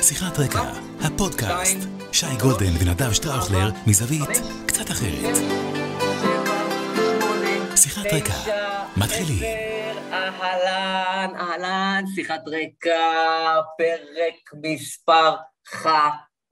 שיחת רקע, הפודקאסט. שי גולדן ונדב שטראוכלר מזווית קצת אחרת. שיחת רקע, מתחילים. אהלן, אהלן, שיחת רקע, פרק מספר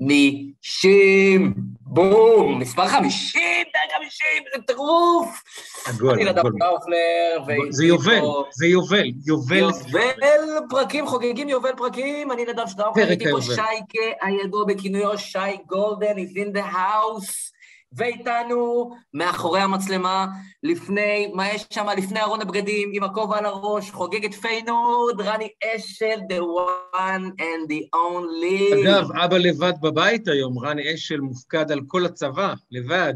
חמישים. בום, מספר חמישים, פרק חמישים, זה טירוף. עגול, אני נדב עגול. זה יובל, זה יובל, יובל. יובל פרקים, חוגגים יובל פרקים, אני נדב שטראוכלר, פה איתי פה. שייקה, הידוע בכינויו שי גולדן, is in the house, ואיתנו מאחורי המצלמה, לפני, מה יש שם? לפני ארון הבגדים, עם הכובע על הראש, חוגג את פיינורד, רני אשל, the one and the only. אגב, אבא לבד בבית היום, רן אשל מופקד על כל הצבא, לבד.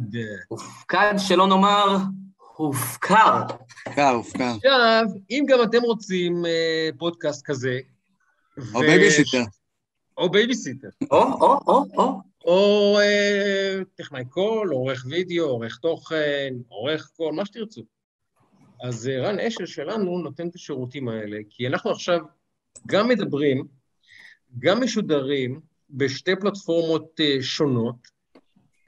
הופקד, שלא נאמר, הופקר. הופקר, הופקר. עכשיו, אם גם אתם רוצים אה, פודקאסט כזה... או ו- בייביסיטר. או בייביסיטר. או, או, או, או. או אה, טכנאי קול, עורך וידאו, עורך תוכן, עורך קול, מה שתרצו. אז אה, רן אשל שלנו נותן את השירותים האלה, כי אנחנו עכשיו גם מדברים, גם משודרים בשתי פלטפורמות אה, שונות,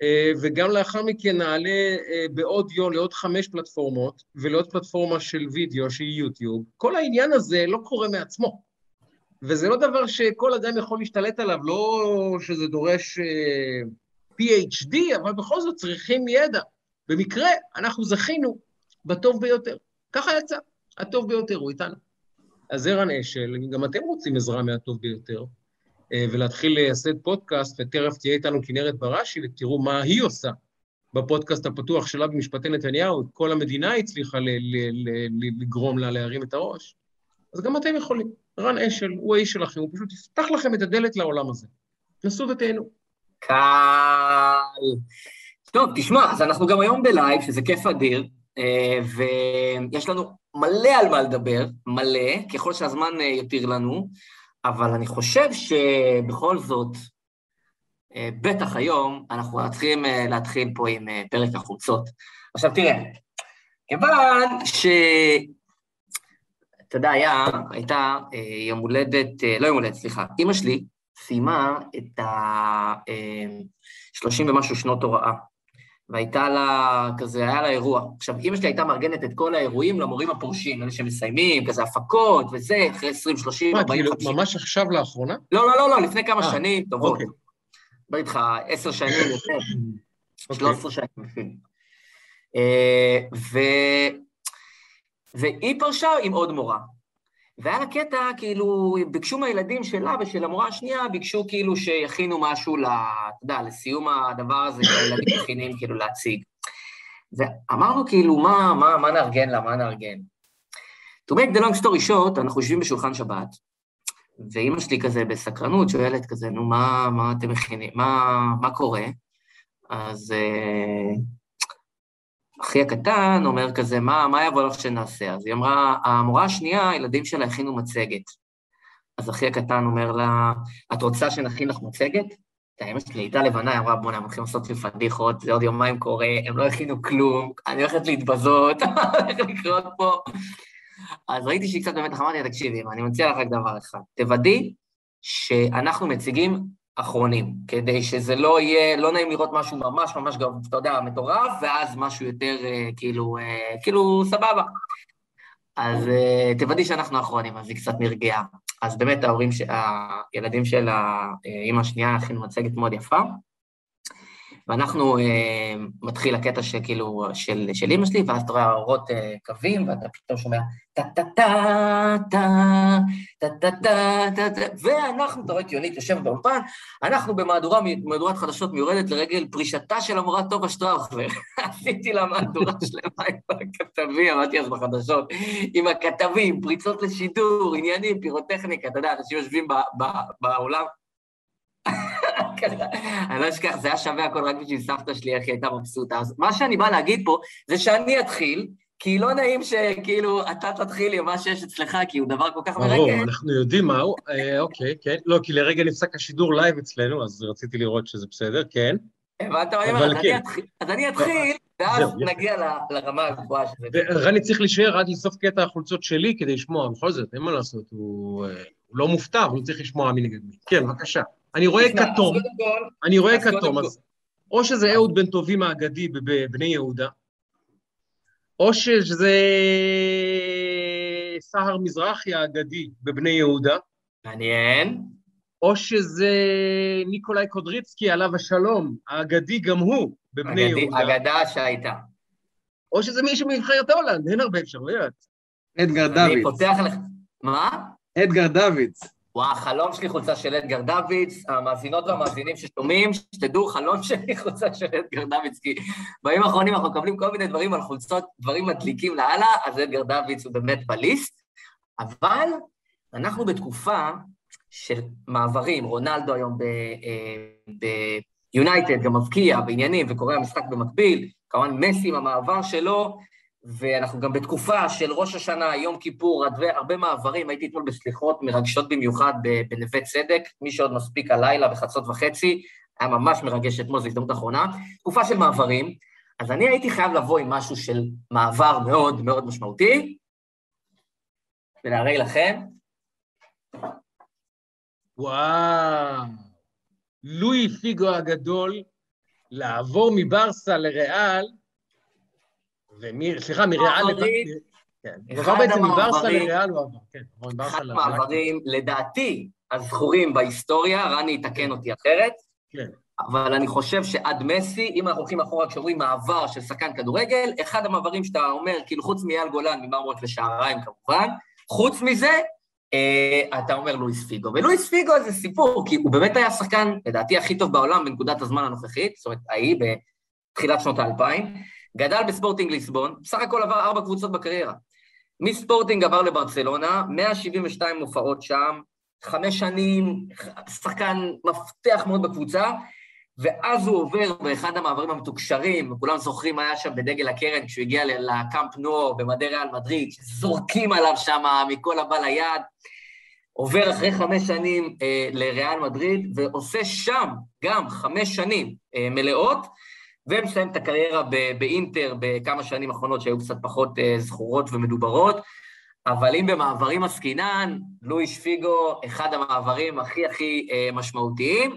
אה, וגם לאחר מכן נעלה אה, באודיו לעוד חמש פלטפורמות, ולעוד פלטפורמה של וידאו שהיא יוטיוב. כל העניין הזה לא קורה מעצמו. וזה לא דבר שכל אדם יכול להשתלט עליו, לא שזה דורש אה, PhD, אבל בכל זאת צריכים ידע. במקרה, אנחנו זכינו בטוב ביותר. ככה יצא, הטוב ביותר הוא איתנו. אז זה רן אשל, אם גם אתם רוצים עזרה מהטוב ביותר, אה, ולהתחיל לייסד פודקאסט, ותכף תהיה איתנו כנרת בראשי, ותראו מה היא עושה בפודקאסט הפתוח שלה במשפטי נתניהו, כל המדינה הצליחה לגרום לה להרים את הראש. אז גם אתם יכולים. רן אשל הוא האיש שלכם, הוא פשוט יפתח לכם את הדלת לעולם הזה. נסו ותהנו. קל. טוב, תשמע, אז אנחנו גם היום ב live, שזה כיף אדיר, אה, ויש לנו מלא על מה לדבר, מלא, ככל שהזמן אה, יותיר לנו, אבל אני חושב שבכל זאת, אה, בטח היום, אנחנו צריכים להתחיל פה עם פרק החולצות. עכשיו תראה, כיוון ש... אתה יודע, היה, הייתה אה, יום הולדת, אה, לא יום הולדת, סליחה, אימא שלי סיימה את ה-30 ומשהו שנות הוראה, והייתה לה, כזה, היה לה אירוע. עכשיו, אימא שלי הייתה מארגנת את כל האירועים למורים הפורשים, אלה שמסיימים, כזה הפקות וזה, אחרי 20, 30, מה, 40, כאילו, 50. ממש עכשיו לאחרונה? לא, לא, לא, לא, לפני כמה אה, שנים טובות. אוקיי. בוא איתך, עשר שנים יותר. אוקיי. 13 שנים אפילו. אה, ו... והיא פרשה עם עוד מורה. והיה לה קטע, כאילו, ביקשו מהילדים שלה ושל המורה השנייה, ביקשו כאילו שיכינו משהו, אתה יודע, לסיום הדבר הזה שהילדים מכינים כאילו להציג. ואמרנו כאילו, מה, מה, מה נארגן לה, מה נארגן? To make the long story short, אנחנו יושבים בשולחן שבת, ואימא שלי כזה בסקרנות שואלת כזה, נו, מה, מה אתם מכינים, מה, מה קורה? אז אה, אחי הקטן אומר כזה, מה, מה יבוא לך שנעשה? אז היא אמרה, המורה השנייה, הילדים שלה הכינו מצגת. אז אחי הקטן אומר לה, את רוצה שנכין לך מצגת? האמא שלי הייתה לבנה, היא אמרה, בוא'נה, הם הולכים לעשות לי פדיחות, זה עוד יומיים קורה, הם לא הכינו כלום, אני הולכת להתבזות, הולך לקרות פה. אז ראיתי שהיא קצת באמת, אמרתי לה, תקשיבי, אני מציע לך רק דבר אחד, תוודאי שאנחנו מציגים אחרונים, כדי שזה לא יהיה, לא נעים לראות משהו ממש ממש, גם, אתה יודע, מטורף, ואז משהו יותר אה, כאילו, אה, כאילו סבבה. אז אה, תוודאי שאנחנו אחרונים, אז היא קצת נרגעה. אז באמת ההורים, ש... הילדים של האימא השנייה הכינו מצגת מאוד יפה, ואנחנו, אה, מתחיל הקטע שכאילו, של, של אימא שלי, ואז אתה רואה האורות אה, קווים, ואתה פתאום שומע טה-טה-טה-טה, ואנחנו, אתה רואה את יונית יושבת באולפן, אנחנו במהדורה, מהדורת חדשות מיורדת לרגל פרישתה של המורה טובה שטראוכלר. עשיתי לה מהדורה שלמה עם הכתבים, אמרתי אז בחדשות, עם הכתבים, פריצות לשידור, עניינים, פירוטכניקה, אתה יודע, אנשים יושבים ב- ככה, אני לא אשכח, זה היה שווה הכל רק בשביל סבתא שלי, איך היא הייתה מבסוטה. אז מה שאני בא להגיד פה, זה שאני אתחיל, כי לא נעים שכאילו אתה תתחיל עם מה שיש אצלך, כי הוא דבר כל כך ברור, מרגש. אנחנו יודעים מהו. אה, אוקיי, כן. לא, כי לרגע נפסק השידור live אצלנו, אז רציתי לראות שזה בסדר, כן. הבנת מה אני אומר? אז כן. אני אתחיל- אני אתחיל, ואז. נגיע לרמה הגבוהה של זה. ורני צריך להישאר עד לסוף קטע החולצות שלי כדי לשמוע, בכל זאת, אין מה לעשות, הוא... אה, הוא לא מופתע, אבל הוא צריך לשמוע מי נגד מי. כן, בבקשה. אני רואה כתום, אני רואה כתום, אז או שזה אהוד בן טובים האגדי בבני יהודה, או שזה סהר מזרחי האגדי בבני יהודה, מעניין. או שזה ניקולאי קודריצקי, עליו השלום, האגדי גם הוא בבני אגדי- יהודה, אגדה שהייתה. או שזה מישהו מנבחרת הולנד, אין הרבה אפשרויות. אדגר אני דוידס. פותח לך... מה? אדגר דוידס. וואו, החלום שלי חולצה של אדגר דוידס, המאזינות והמאזינים ששומעים, שתדעו, חלום שלי חולצה של אדגר דוידס, כי בימים האחרונים אנחנו מקבלים כל מיני דברים על חולצות, דברים מדליקים לאללה, אז אדגר דוידס הוא באמת ב list, אבל אנחנו בתקופה של מעברים, רונלדו היום ביונייטד, גם מבקיע בעניינים וקורא המשחק במקביל, כמובן מסי עם המעבר שלו, ואנחנו גם בתקופה של ראש השנה, יום כיפור, הרבה, מעברים, הייתי אתמול בסליחות מרגשות במיוחד בנווה צדק, מי שעוד מספיק הלילה בחצות וחצי, היה ממש מרגש אתמול, זו הזדמנות אחרונה. תקופה של מעברים, אז אני הייתי חייב לבוא עם משהו של מעבר מאוד מאוד משמעותי, ולהראה לכם, וואו, לואי פיגו הגדול, לעבור מברסה לריאל, ומי, סליחה, מריאל... כן, הוא עבר בעצם מברסה לריאל, הוא עבר, כן, עבר מברסה אחד. המעברים, לדעתי, הזכורים בהיסטוריה, רני יתקן אותי אחרת, כן. אבל אני חושב שעד מסי, אם אנחנו הולכים אחורה כשאומרים מעבר של שחקן כדורגל, אחד המעברים שאתה אומר, כאילו חוץ מאייל גולן, ממרמורק לשעריים כמובן, חוץ מזה, אה, אתה אומר לואיס פיגו. ולואיס פיגו זה סיפור, כי הוא באמת היה השחקן, לדעתי, הכי טוב בעולם בנקודת הזמן הנוכחית, זאת אומרת, ההיא בתחילת שנות האלפיים, גדל בספורטינג ליסבון, בסך הכל עבר ארבע קבוצות בקריירה. מספורטינג עבר לברצלונה, 172 הופעות שם, חמש שנים, שחקן מפתח מאוד בקבוצה, ואז הוא עובר באחד המעברים המתוקשרים, וכולם זוכרים, היה שם בדגל הקרן, כשהוא הגיע לקאמפ נוער במדי ריאל מדריד, שזורקים עליו שם מכל הבא ליד, עובר אחרי חמש שנים אה, לריאל מדריד, ועושה שם גם חמש שנים אה, מלאות, ומסיים את הקריירה באינטר בכמה שנים אחרונות שהיו קצת פחות אה, זכורות ומדוברות. אבל אם במעברים עסקינן, לואיש פיגו, אחד המעברים הכי הכי אה, משמעותיים,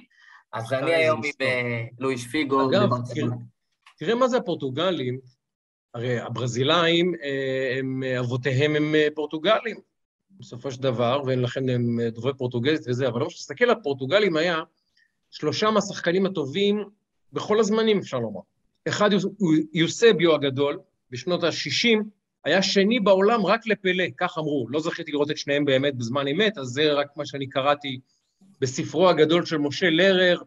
אז אני היום עם. אה, לואיש פיגו. אגב. תראה מה זה הפורטוגלים, הרי הברזילאים, הם, אבותיהם הם פורטוגלים, בסופו של דבר, ולכן הם דוברי פורטוגזית וזה, אבל כשאתה מסתכל על הפורטוגלים היה שלושה מהשחקנים הטובים בכל הזמנים, אפשר לומר. אחד יוסביו הגדול, בשנות ה-60, היה שני בעולם רק לפלא, כך אמרו. לא זכיתי לראות את שניהם באמת בזמן אמת, אז זה רק מה שאני קראתי בספרו הגדול של משה לרר,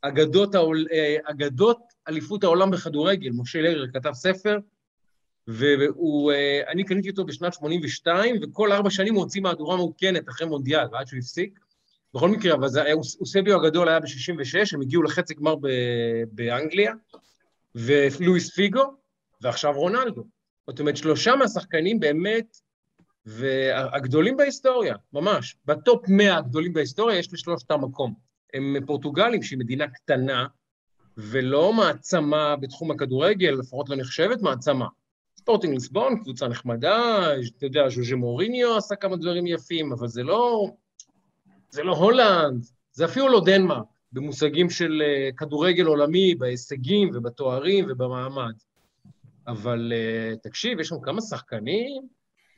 אגדות, העול, אה, אגדות אליפות העולם בכדורגל. משה לרר כתב ספר, ואני קניתי אותו בשנת 82, וכל ארבע שנים הוא הוציא מהדורה מעודכנת אחרי מונדיאל, ועד שהוא הפסיק. בכל מקרה, אבל זה אוסביו הגדול היה ב-66, הם הגיעו לחצי גמר ב- באנגליה, ולואיס פיגו, ועכשיו רונלדו. זאת אומרת, שלושה מהשחקנים באמת, והגדולים בהיסטוריה, ממש. בטופ 100 הגדולים בהיסטוריה יש לשלושתם מקום. הם פורטוגלים, שהיא מדינה קטנה, ולא מעצמה בתחום הכדורגל, לפחות לא נחשבת מעצמה. ספורטינג ליסבון, קבוצה נחמדה, אתה יודע, ז'וז'ה מוריניו עשה כמה דברים יפים, אבל זה לא... זה לא הולנד, זה אפילו לא דנמרק, במושגים של uh, כדורגל עולמי, בהישגים ובתוארים ובמעמד. אבל uh, תקשיב, יש שם כמה שחקנים,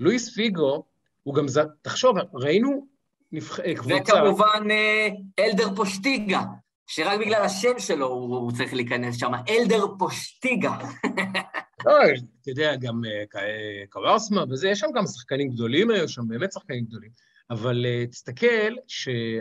לואיס פיגו, הוא גם, ז... תחשוב, ראינו נבח... קבוצה... וכמובן אה, אלדר פושטיגה, שרק בגלל השם שלו הוא, הוא צריך להיכנס שם, אלדר פושטיגה. לא, אתה יודע, גם קווארסמה וזה, יש שם גם שחקנים גדולים, היו שם באמת שחקנים גדולים. אבל uh, תסתכל שה...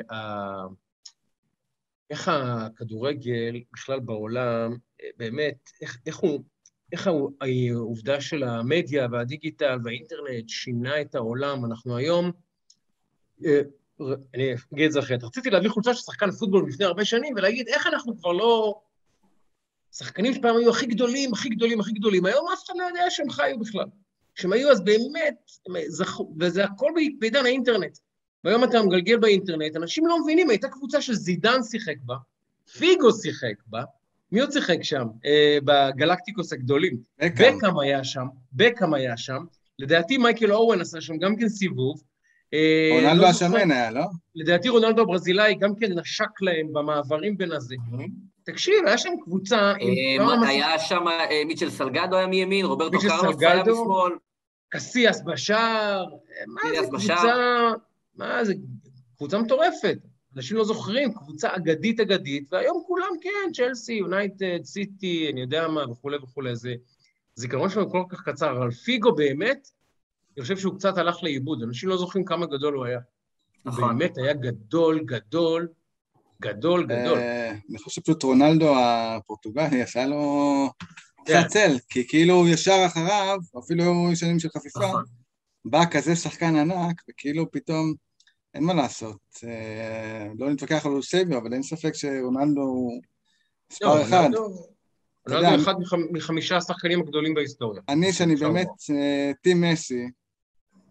איך הכדורגל בכלל בעולם, באמת, איך, איך הוא, איך העובדה של המדיה והדיגיטל והאינטרנט שינה את העולם. אנחנו היום, אני אגיד את זה אחרת, רציתי להביא חולצה של שחקן פוטבול לפני הרבה שנים ולהגיד איך אנחנו כבר לא... שחקנים שפעם היו הכי גדולים, הכי גדולים, הכי גדולים, היום אף אחד לא יודע שהם חיו בכלל. כשהם היו אז באמת, זכו, וזה הכל בעידן האינטרנט. והיום אתה מגלגל באינטרנט, אנשים לא מבינים, הייתה קבוצה שזידן שיחק בה, פיגו שיחק בה, מי עוד שיחק שם? אה, בגלקטיקוס הגדולים. בקאם היה שם, בקאם היה שם, לדעתי מייקל אורן עשה שם גם כן סיבוב, אה, רונלדו לא השמן היה, לא? לדעתי רונלדו הברזילאי גם כן נשק להם במעברים בין הזה. תקשיב, היה שם קבוצה עם אה, היה שם אה, מיטשל סלגדו היה מימין, רוברטו קרלוס היה. משמאל. קסיאס בשער, מה זה בשער. קבוצה, מה זה, קבוצה מטורפת. אנשים לא זוכרים, קבוצה אגדית אגדית, והיום כולם כן, צ'לסי, יונייטד, סיטי, אני יודע מה, וכולי וכולי. זה זיכרון שלנו כל כך קצר, אבל פיגו באמת, אני חושב שהוא קצת הלך לאיבוד, אנשים לא זוכרים כמה גדול הוא היה. נכון. באמת היה גדול, גדול, גדול, גדול. אה, אני חושב שפשוט רונלדו הפורטוגלי עשה לו... כן. עשה צל, כי כאילו ישר אחריו, אפילו היו שנים של חפיפה, נכון. בא כזה שחקן ענק, וכאילו פתאום, אין מה לעשות. אה, לא נתווכח על אוסביו, אבל אין ספק שרונלדו הוא לא, מספר אחד. רונלדו- אחד מחמ- מחמישה השחקנים הגדולים בהיסטוריה. אני, שאני באמת אה, טים מסי,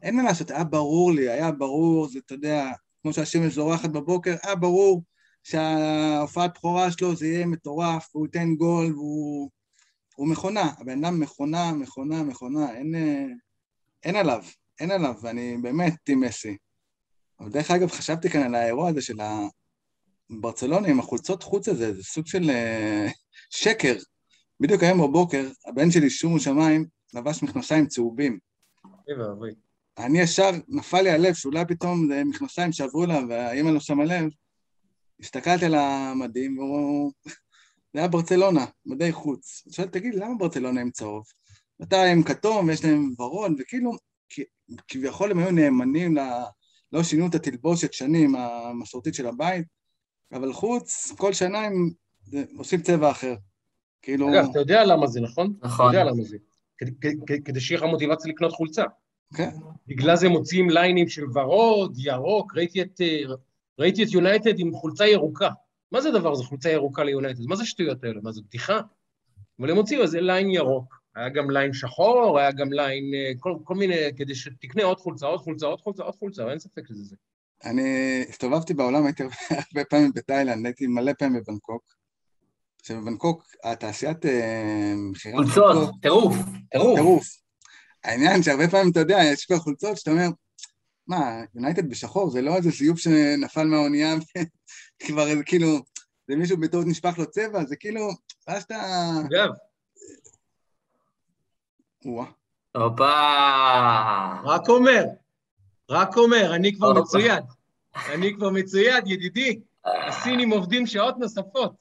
אין מה לעשות, היה ברור לי, היה ברור, זה, אתה יודע, כמו שהשמש זורחת בבוקר, היה ברור שההופעת בכורה שלו זה יהיה מטורף, הוא ייתן גול, והוא הוא מכונה, הבן אדם מכונה, מכונה, מכונה, אין, אה, אין עליו, אין עליו, ואני באמת טים מסי. אבל דרך אגב, חשבתי כאן על האירוע הזה של הברצלונה עם החולצות חוץ הזה, זה סוג של אה, שקר. בדיוק היום בבוקר, הבן שלי, שומו שמיים, לבש מכנסיים צהובים. אני ישר, נפל לי הלב שאולי פתאום זה מכנסיים שעברו אליו והאימא לא שמה לב. הסתכלתי על המדים, והוא... זה היה ברצלונה, מדי חוץ. אני שואל, תגיד, למה ברצלונה עם צהוב? אתה עם כתום ויש להם ורוד, וכאילו, כביכול הם היו נאמנים ל... לא שינו את התלבושת שנים המסורתית של הבית, אבל חוץ, כל שנה הם עושים צבע אחר. כאילו... אגב, אתה יודע למה זה, נכון? נכון. אתה יודע למה זה. כדי- שיהיה לך מוטיבציה לקנות חולצה. כן. בגלל זה מוציאים ליינים של ורוד, ירוק, ראיתי את, ראיתי את יונייטד עם חולצה ירוקה. מה זה הדבר הזה, חולצה ירוקה ליונייטד? מה זה השטויות האלה? מה זה בדיחה? אבל הם הוציאו איזה line ירוק. היה גם line שחור, היה גם line, אה, כל, כל מיני, כדי שתקנה עוד חולצה, עוד חולצה, עוד חולצה, עוד חולצה, אין ספק שזה זה. אני הסתובבתי בעולם, הייתי הרבה פעמים בתאילנד, הייתי מלא פעמים בבנקוק. שבבנקוק, התעשיית אה, מכירת חולצות, טירוף, טירוף. טירוף. העניין שהרבה פעמים, אתה יודע, יש כבר חולצות שאתה אומר, מה, יונייטד בשחור, זה לא איזה זיוף שנפל מהאונייה, כבר איזה כאילו, זה מישהו בטעות נשפך לו צבע, זה כאילו, ואז אתה... אגב, וואה. הופה. רק אומר, רק אומר, אני כבר. מצויד. אני כבר מצויד, ידידי. הסינים עובדים שעות נוספות.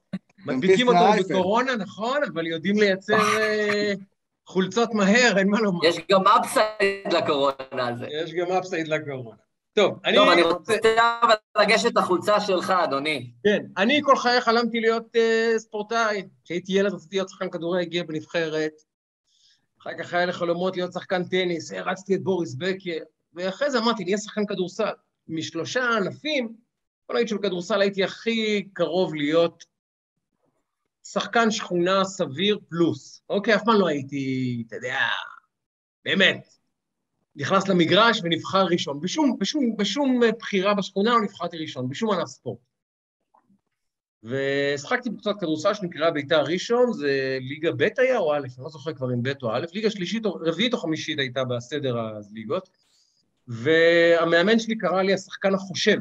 מדביקים אותנו. בקורונה, נכון, אבל יודעים לייצר אה, חולצות מהר, אין מה לומר. יש גם upside לקורונה הזה. יש גם upside לקורונה. טוב, אני טוב, אני רוצה... אבל לגשת לחולצה שלך, אדוני. כן, אני כל חיי חלמתי להיות אה, ספורטאי. כשהייתי ילד רציתי להיות שחקן כדורגל בנבחרת. אחר כך היה לי חלומות להיות שחקן טניס, הערצתי את בוריס בקר, ואחרי זה אמרתי, נהיה שחקן כדורסל. משלושה ענפים, בוא נגיד שבכדורסל הייתי הכי קרוב להיות שחקן שכונה סביר פלוס. אוקיי, אף פעם לא הייתי, אתה יודע, באמת, נכנס למגרש ונבחר ראשון. בשום, בשום, בשום בחירה בשכונה לא נבחרתי ראשון, בשום ענף ספורט. ושחקתי בקבוצת כדורסל שנקראה ביתר ראשון, זה ליגה ב' היה או א', אני לא זוכר כבר אם ב' או א', ליגה שלישית, או רביעית או חמישית הייתה בסדר הליגות, והמאמן שלי קרא לי השחקן החושב.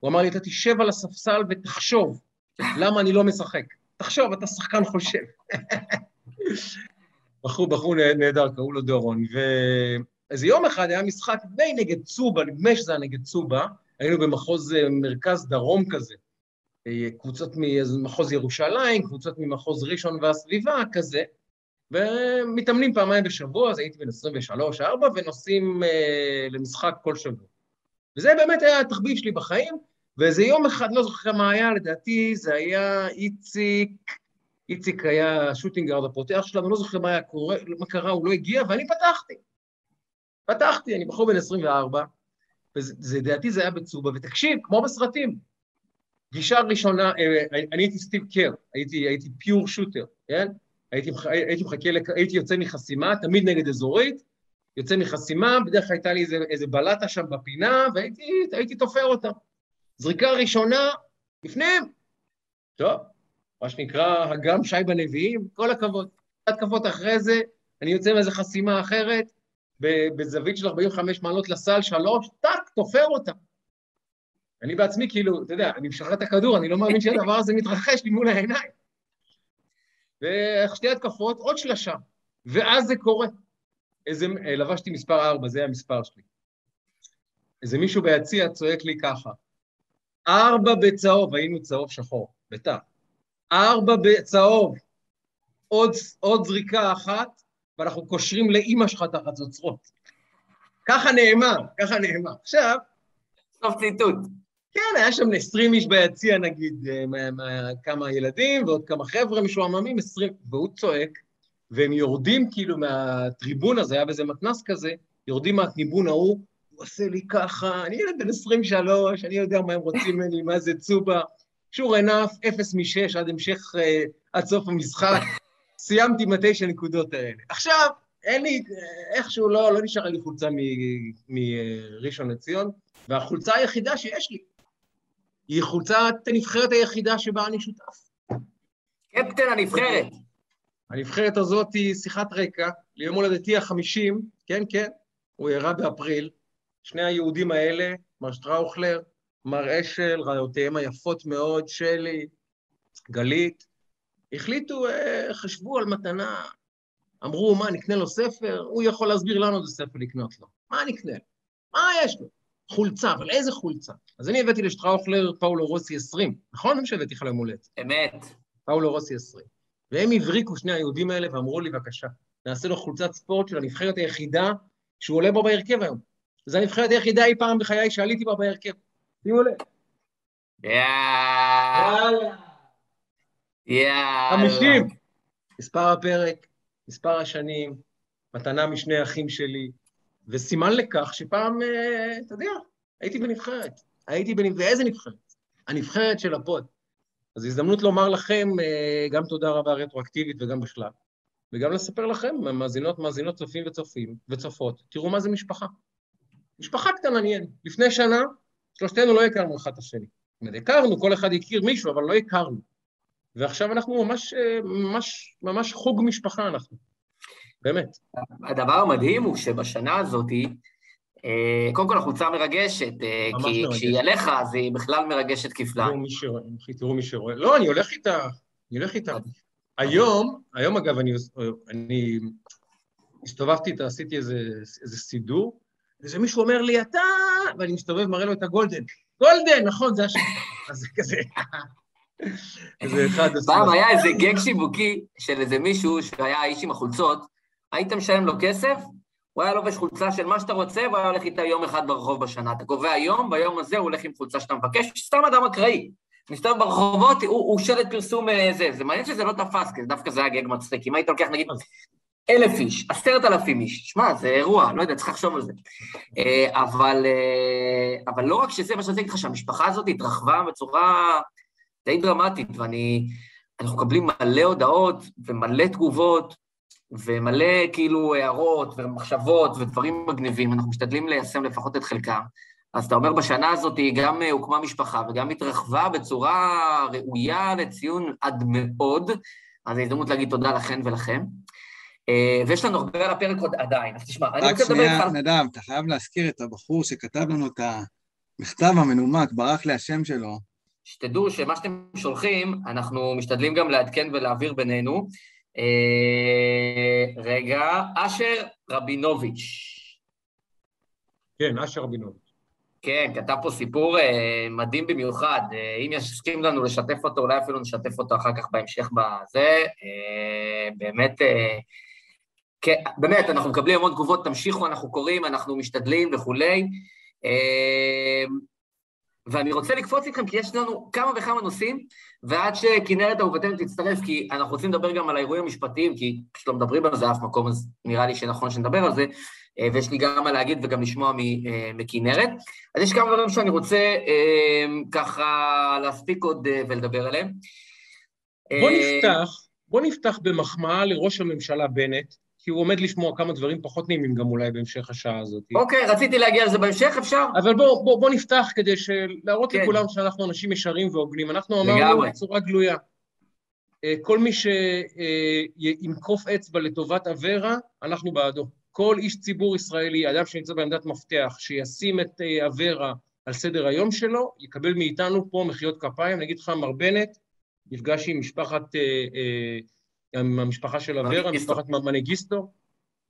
הוא אמר לי, אתה תשב על הספסל ותחשוב למה אני לא משחק. תחשוב, אתה שחקן חושב. בחור, בחור נהדר, קראו לו דורון. ואיזה יום אחד היה משחק די נגד צובה, נדמה שזה היה נגד צובה, היינו במחוז אה, מרכז דרום כזה. אה, קבוצות ממחוז ירושלים, קבוצות ממחוז ראשון והסביבה, כזה. ומתאמנים פעמיים בשבוע, אז הייתי בן 23-4, ונוסעים אה, למשחק כל שבוע. וזה באמת היה התחביב שלי בחיים, ואיזה יום אחד, לא זוכר מה היה, לדעתי זה היה איציק, איציק היה שוטינגארד הפותח שלנו, לא זוכר מה היה קורה, מה קרה, הוא לא הגיע, ואני פתחתי. פתחתי, אני בחור בן 24, ולדעתי זה היה בצובה, ותקשיב, כמו בסרטים, פגישה ראשונה, אה, אני הייתי סטיב קר, הייתי, הייתי פיור שוטר, כן? הייתי, הייתי מחכה, הייתי יוצא מחסימה, תמיד נגד אזורית, יוצא מחסימה, בדרך כלל הייתה לי איזה, איזה בלטה שם בפינה, והייתי תופר אותה. זריקה ראשונה, בפנים. טוב, מה שנקרא, הגם שי בנביאים, כל הכבוד. התקפות אחרי זה, אני יוצא מאיזו חסימה אחרת, בזווית של 45 מעלות לסל, שלוש, טאק, תופר אותה. אני בעצמי, כאילו, אתה יודע, אני משחרר את הכדור, אני לא מאמין שהדבר הזה מתרחש לי מול העיניים. ושתי התקפות, עוד שלושה, ואז זה קורה. איזה, לבשתי מספר ארבע, זה המספר שלי. איזה מישהו ביציע צועק לי ככה, ארבע בצהוב, היינו צהוב שחור, ביתר. ארבע בצהוב, עוד, עוד זריקה אחת, ואנחנו קושרים לאימא שלך את החצוצרות. ככה נאמר, ככה נאמר. עכשיו... סוף ציטוט. כן, היה שם 20 איש ביציע, נגיד, אה, מה, מה, כמה ילדים ועוד כמה חבר'ה משועממים, 20, והוא צועק, והם יורדים כאילו מהטריבון הזה, היה באיזה מתנס כזה, יורדים מהטריבון ההוא, הוא עושה לי ככה, אני ילד בן 23, אני יודע מה הם רוצים ממני, מה זה צובה. שור ענף, אפס משש עד המשך, uh, עד סוף המשחק. סיימתי עם התשע נקודות האלה. עכשיו, אין לי, איכשהו לא, לא נשאר לי חולצה מראשון לציון, והחולצה היחידה שיש לי היא חולצת הנבחרת היחידה שבה אני שותף. קפטן הנבחרת. הנבחרת הזאת היא שיחת רקע ליום הולדתי החמישים, כן, כן, הוא אירע באפריל. שני היהודים האלה, מר שטראוכלר, מר אשל, רעיותיהם היפות מאוד, שלי, גלית, החליטו, אה, חשבו על מתנה, אמרו, מה, נקנה לו ספר? הוא יכול להסביר לנו איזה ספר לקנות לו. מה נקנה? מה יש לו? חולצה, אבל איזה חולצה? אז אני הבאתי לשטראוכלר פאולו רוסי 20, נכון? אני שהבאתי לך ליום הולדת. אמת. פאולו רוסי 20. והם הבריקו, שני היהודים האלה, ואמרו לי, בבקשה, נעשה לו חולצת ספורט של הנבחרת היחידה שהוא עולה בה בהרכב היום. זו הנבחרת היחידה אי פעם בחיי שעליתי בה בהרכב. שימו לב. יאללה. יאללה. חמישים. מספר הפרק, מספר השנים, מתנה משני אחים שלי, וסימן לכך שפעם, אה, אתה יודע, הייתי בנבחרת. הייתי בנבחרת, ואיזה נבחרת? הנבחרת של הפוד. אז הזדמנות לומר לכם אה, גם תודה רבה רטרואקטיבית וגם בכלל, וגם לספר לכם, מאזינות, מאזינות, צופים וצופים וצופות, תראו מה זה משפחה. משפחה קטנה נהיינו. לפני שנה, שלושתנו לא הכרנו אחד את השני. זאת אומרת, הכרנו, כל אחד הכיר מישהו, אבל לא הכרנו. ועכשיו אנחנו ממש, אה, ממש, ממש חוג משפחה אנחנו. באמת. הדבר המדהים הוא שבשנה הזאת, אה, קודם כל החולצה מרגשת, אה, כי כשהיא עליך, אז היא בכלל מרגשת כפליים. תראו מי שרואה, תראו מי שרואה. לא, אני הולך איתה, אני הולך איתה. היום, היום אגב, אני, אני הסתובבתי איתה, עשיתי איזה, איזה סידור, ואיזה מישהו אומר לי, אתה... ואני מסתובב, מראה לו את הגולדן. גולדן, נכון, זה השם. אז זה כזה... אחד... פעם היה איזה גג שיווקי של איזה מישהו שהיה האיש עם החולצות, היית משלם לו כסף, הוא היה לובש חולצה של מה שאתה רוצה, והוא היה הולך איתה יום אחד ברחוב בשנה. אתה קובע יום, ביום הזה הוא הולך עם חולצה שאתה מבקש, סתם אדם אקראי. מסתובב ברחובות, הוא, הוא שלט פרסום אה, זה. זה מעניין שזה לא תפס, כי דווקא זה היה גג מצחיק. אם היית לוקח, נגיד, אלף איש, עשרת אלפים איש, שמע, זה אירוע, לא יודע, צריך לחשוב על זה. אה, אבל, אה, אבל לא רק שזה מה שאני רוצה להגיד לך, שהמשפחה הזאת התרחבה בצורה די דרמטית, ואני... אנחנו מקבלים מלא הודעות ומלא תגובות, ומלא כאילו הערות ומחשבות ודברים מגניבים, אנחנו משתדלים ליישם לפחות את חלקם. אז אתה אומר, בשנה הזאת היא גם הוקמה משפחה וגם התרחבה בצורה ראויה לציון עד מאוד, אז זו הזדמנות להגיד תודה לכן ולכם. אה, ויש לנו הרבה על הפרק עוד עדיין, אז תשמע, אני רוצה לדבר איתך... רק שנייה, נדב, אתה חייב להזכיר את הבחור שכתב לנו את המכתב המנומק, ברח לי השם שלו. שתדעו שמה שאתם שולחים, אנחנו משתדלים גם לעדכן ולהעביר בינינו. אה, רגע, אשר רבינוביץ'. כן, אשר רבינוביץ'. כן, כתב פה סיפור אה, מדהים במיוחד. אה, אם יסכים לנו לשתף אותו, אולי אפילו נשתף אותו אחר כך בהמשך בזה. אה, באמת, אה, כן, באמת, אנחנו מקבלים המון תגובות, תמשיכו, אנחנו קוראים, אנחנו משתדלים וכולי. אה, ואני רוצה לקפוץ איתכם, כי יש לנו כמה וכמה נושאים, ועד שכנרת אהובתנו תצטרף, כי אנחנו רוצים לדבר גם על האירועים המשפטיים, כי פשוט לא מדברים על זה אף מקום, אז נראה לי שנכון שנדבר על זה, אה, ויש לי גם מה להגיד וגם לשמוע אה, מכנרת. אז יש כמה דברים שאני רוצה אה, ככה להספיק עוד ולדבר עליהם. בוא נפתח, בוא נפתח במחמאה לראש הממשלה בנט, כי הוא עומד לשמוע כמה דברים פחות נעימים גם אולי בהמשך השעה הזאת. אוקיי, רציתי להגיע לזה בהמשך, אפשר? אבל בוא, בוא, בוא נפתח כדי להראות כן. לכולם שאנחנו אנשים ישרים והוגנים. אנחנו אמרנו בצורה גלויה, אה, כל מי שימקוף אצבע לטובת אברה, אנחנו בעדו. כל איש ציבור ישראלי, אדם שנמצא בעמדת מפתח, שישים את אה, אברה על סדר היום שלו, יקבל מאיתנו פה מחיאות כפיים. אני אגיד לך, מר בנט, נפגש עם משפחת, אה, אה, עם המשפחה של אברה, משפחת מנגיסטו,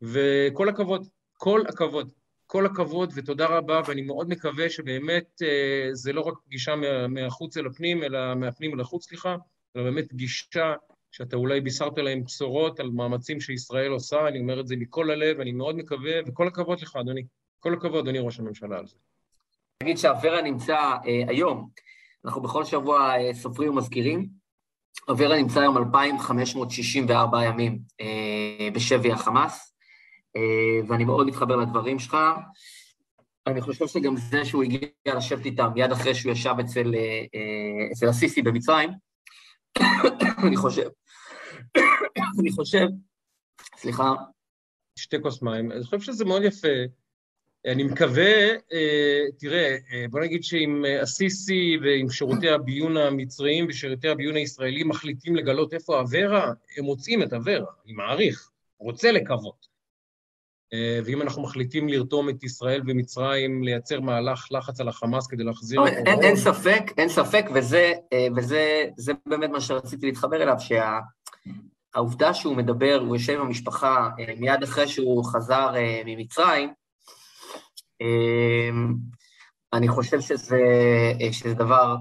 וכל הכבוד, כל הכבוד, כל הכבוד ותודה רבה, ואני מאוד מקווה שבאמת זה לא רק פגישה מהחוץ אל הפנים, אלא מהפנים אל החוץ, סליחה, אלא באמת פגישה שאתה אולי בישרת להם בשורות על מאמצים שישראל עושה, אני אומר את זה מכל הלב, אני מאוד מקווה, וכל הכבוד לך, אדוני. כל הכבוד, אדוני ראש הממשלה, על זה. נגיד שאברה נמצא אה, היום, אנחנו בכל שבוע אה, סופרים ומזכירים, אברה נמצא היום 2,564 ימים אה, בשבי החמאס, אה, ואני מאוד מתחבר לדברים שלך. אני חושב שגם זה שהוא הגיע לשבת איתם מיד אחרי שהוא ישב אצל, אה, אצל הסיסי במצרים, אני חושב, אני חושב, סליחה. שתי כוס מים. אני חושב שזה מאוד יפה. אני מקווה, אה, תראה, אה, בוא נגיד שעם הסיסי ועם שירותי הביון המצריים ושירותי הביון הישראלים מחליטים לגלות איפה אברה, הם מוצאים את אברה, אני מעריך, רוצה לקוות. אה, ואם אנחנו מחליטים לרתום את ישראל ומצרים, לייצר מהלך לחץ על החמאס כדי להחזיר... לא, אין, אין ספק, אין ספק, וזה, אה, וזה זה באמת מה שרציתי להתחבר אליו, שהעובדה שהוא מדבר, הוא יושב עם המשפחה אה, מיד אחרי שהוא חזר ממצרים, אני חושב שזה, שזה דבר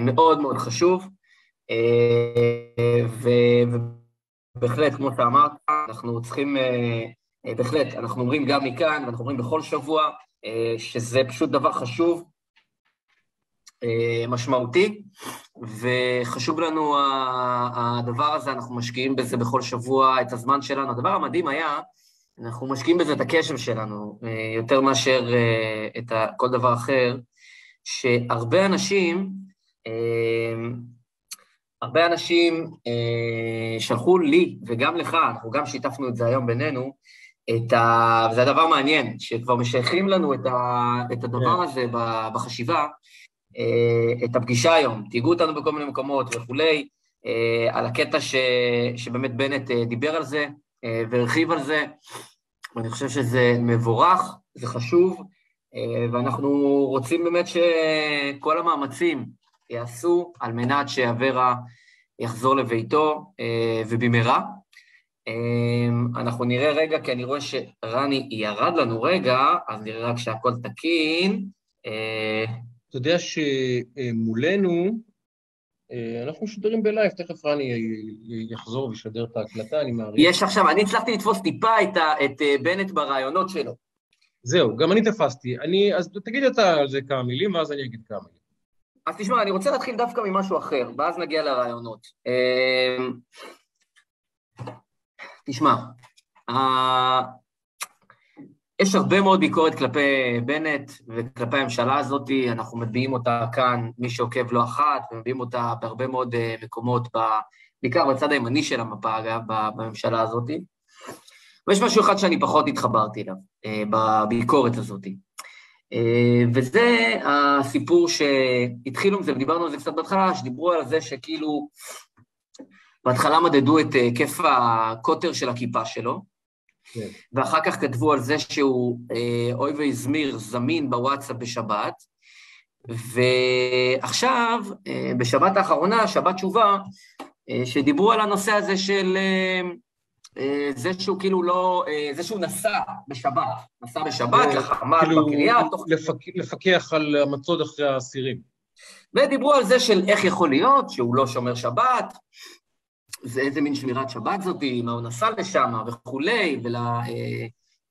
מאוד מאוד חשוב, ובהחלט, כמו שאמרת, אנחנו צריכים אה, בהחלט, אנחנו אומרים גם מכאן, ואנחנו אומרים בכל שבוע, אה, שזה פשוט דבר חשוב, אה, משמעותי, וחשוב לנו הדבר הזה, אנחנו משקיעים בזה בכל שבוע את הזמן שלנו. הדבר המדהים היה, אנחנו משקיעים בזה את הקשב שלנו, יותר מאשר את כל דבר אחר, שהרבה אנשים, הרבה אנשים שלחו לי, וגם לך, אנחנו גם שיתפנו את זה היום בינינו, את ה... וזה הדבר מעניין, שכבר משייכים לנו את, ה... את הדבר. כן. הזה בחשיבה, אה, את הפגישה היום, תיגעו אותנו בכל מיני מקומות וכולי, אה, על הקטע ש... שבאמת בנט אה, דיבר על זה והרחיב על זה, ואני חושב שזה מבורך, זה חשוב, ואנחנו רוצים באמת שכל המאמצים יעשו על מנת שאברה יחזור לביתו, ובמהרה. אמ, אנחנו נראה רגע, כי אני רואה שרני ירד לנו רגע, אז נראה רק שהכל תקין. אה, אתה יודע שמולנו, אה, אנחנו משודרים בלייב, תכף רני יחזור וישדר את ההקלטה, אני מעריך. יש עכשיו, אני הצלחתי לתפוס טיפה את, את אה, בנט ברעיונות שלו. זהו, גם אני תפסתי. אני, אז תגיד אתה על זה כמה מילים, ואז אני אגיד כמה מילים. אז תשמע, אני רוצה להתחיל דווקא ממשהו אחר, ואז נגיע לרעיונות. אמ, תשמע, יש הרבה מאוד ביקורת כלפי בנט וכלפי הממשלה הזאת, אנחנו מביעים אותה כאן, מי שעוקב לא אחת, ומביעים אותה בהרבה מאוד uh, מקומות, בעיקר בצד הימני של המפה, אגב, בממשלה הזאת. ויש משהו אחד שאני פחות התחברתי אליו, uh, בביקורת הזאת. Uh, וזה הסיפור שהתחילו עם זה, ודיברנו על זה קצת בהתחלה, שדיברו על זה שכאילו בהתחלה מדדו את אה, היקף הקוטר של הכיפה שלו, כן. ואחר כך כתבו על זה שהוא, אה, אוי והזמיר, זמין בוואטסאפ בשבת, ועכשיו, אה, בשבת האחרונה, שבת תשובה, שדיברו על הנושא הזה של זה שהוא כאילו לא, זה שהוא נסע בשבת, נסע בשבת, ככה עמד כאילו בקריאה. תוך... לפקח על המצוד אחרי האסירים. ודיברו על זה של איך יכול להיות שהוא לא שומר שבת, זה איזה מין שמירת שבת זאתי, מה הוא נסע לשם וכולי,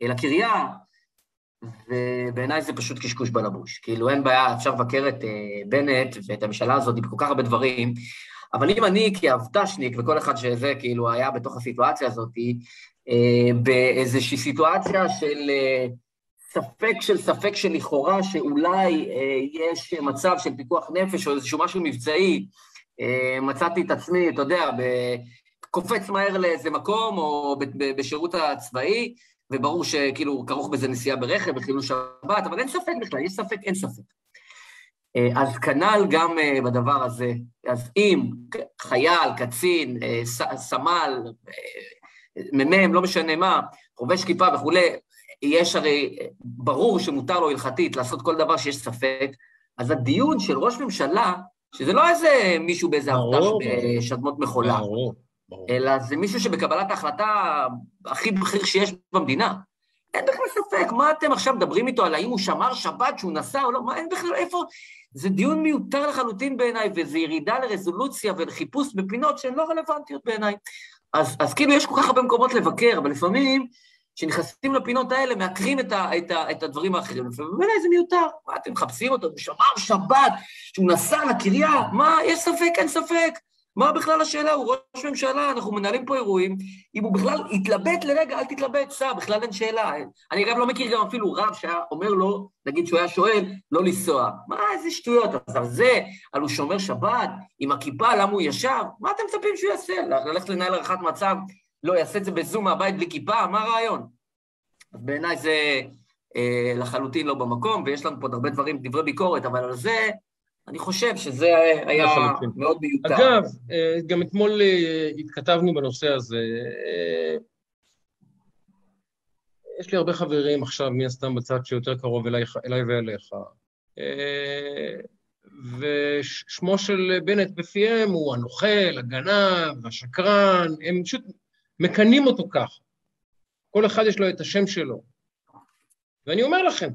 ולקריה, אה, ובעיניי זה פשוט קשקוש בלבוש. כאילו, אין בעיה, אפשר לבקר את אה, בנט ואת הממשלה הזאת בכל כך הרבה דברים, אבל אם אני כאבטשניק, וכל אחד שזה כאילו היה בתוך הסיטואציה הזאת, אה, באיזושהי סיטואציה של ספק של ספק שלכאורה שאולי יש מצב של פיקוח נפש או איזשהו משהו מבצעי, מצאתי את עצמי, אתה יודע, קופץ מהר לאיזה מקום, או בשירות הצבאי, וברור שכאילו כרוך בזה נסיעה ברכב, וחילול שבת, אבל אין ספק בכלל, יש ספק, אין ספק. אה, אז כנ"ל גם אה, בדבר הזה. אז אם חייל, קצין, סמל, מ"מ, לא משנה מה, חובש כיפה וכולי, יש הרי, ברור שמותר לו הלכתית לעשות כל דבר שיש ספק, אז הדיון של ראש ממשלה, שזה לא איזה מישהו באיזה עבודה שדמות מחולה, ברור, ברור. אלא זה מישהו שבקבלת ההחלטה הכי בכיר שיש במדינה. אין בכלל ספק, מה אתם עכשיו מדברים איתו על האם הוא שמר שבת, שהוא נסע או לא, מה, אין בכלל, איפה... זה דיון מיותר לחלוטין בעיניי, וזה ירידה לרזולוציה ולחיפוש בפינות שהן לא רלוונטיות בעיניי. אז, אז כאילו יש כל כך הרבה מקומות לבקר, אבל לפעמים כשנכנסים לפינות האלה, מעקרים את, ה, את, ה, את הדברים האחרים. ובעיניי זה מיותר. מה, אתם מחפשים אותו? הוא שמר שבת, שהוא נסע לקריה, מה, יש ספק, אין ספק. מה בכלל השאלה? הוא ראש ממשלה, אנחנו מנהלים פה אירועים. אם הוא בכלל יתלבט לרגע, אל תתלבט, סע, בכלל אין שאלה. אני אגב לא מכיר גם אפילו רב שהיה אומר לו, נגיד שהוא היה שואל, לא לנסוע. מה, איזה שטויות. אז על זה, על הוא שומר שבת, עם הכיפה, למה הוא ישב? מה אתם מצפים שהוא יעשה? ללכת לנהל הערכת מצב, לא, יעשה את זה בזום מהבית בלי כיפה? מה הרעיון? אז בעיניי זה אה, לחלוטין לא במקום, ויש לנו פה עוד הרבה דברים, דברי ביקורת, אבל על זה אני חושב שזה היה לחלוטין. מאוד מיותר. אגב, אה, גם אתמול אה, התכתבנו בנושא הזה. אה, יש לי הרבה חברים עכשיו, מן הסתם, בצד שיותר קרוב אליי, אליי ואליך. ושמו של בנט בפיהם הוא הנוכל, הגנב, השקרן, הם פשוט מקנאים אותו כך. כל אחד יש לו את השם שלו. ואני אומר לכם,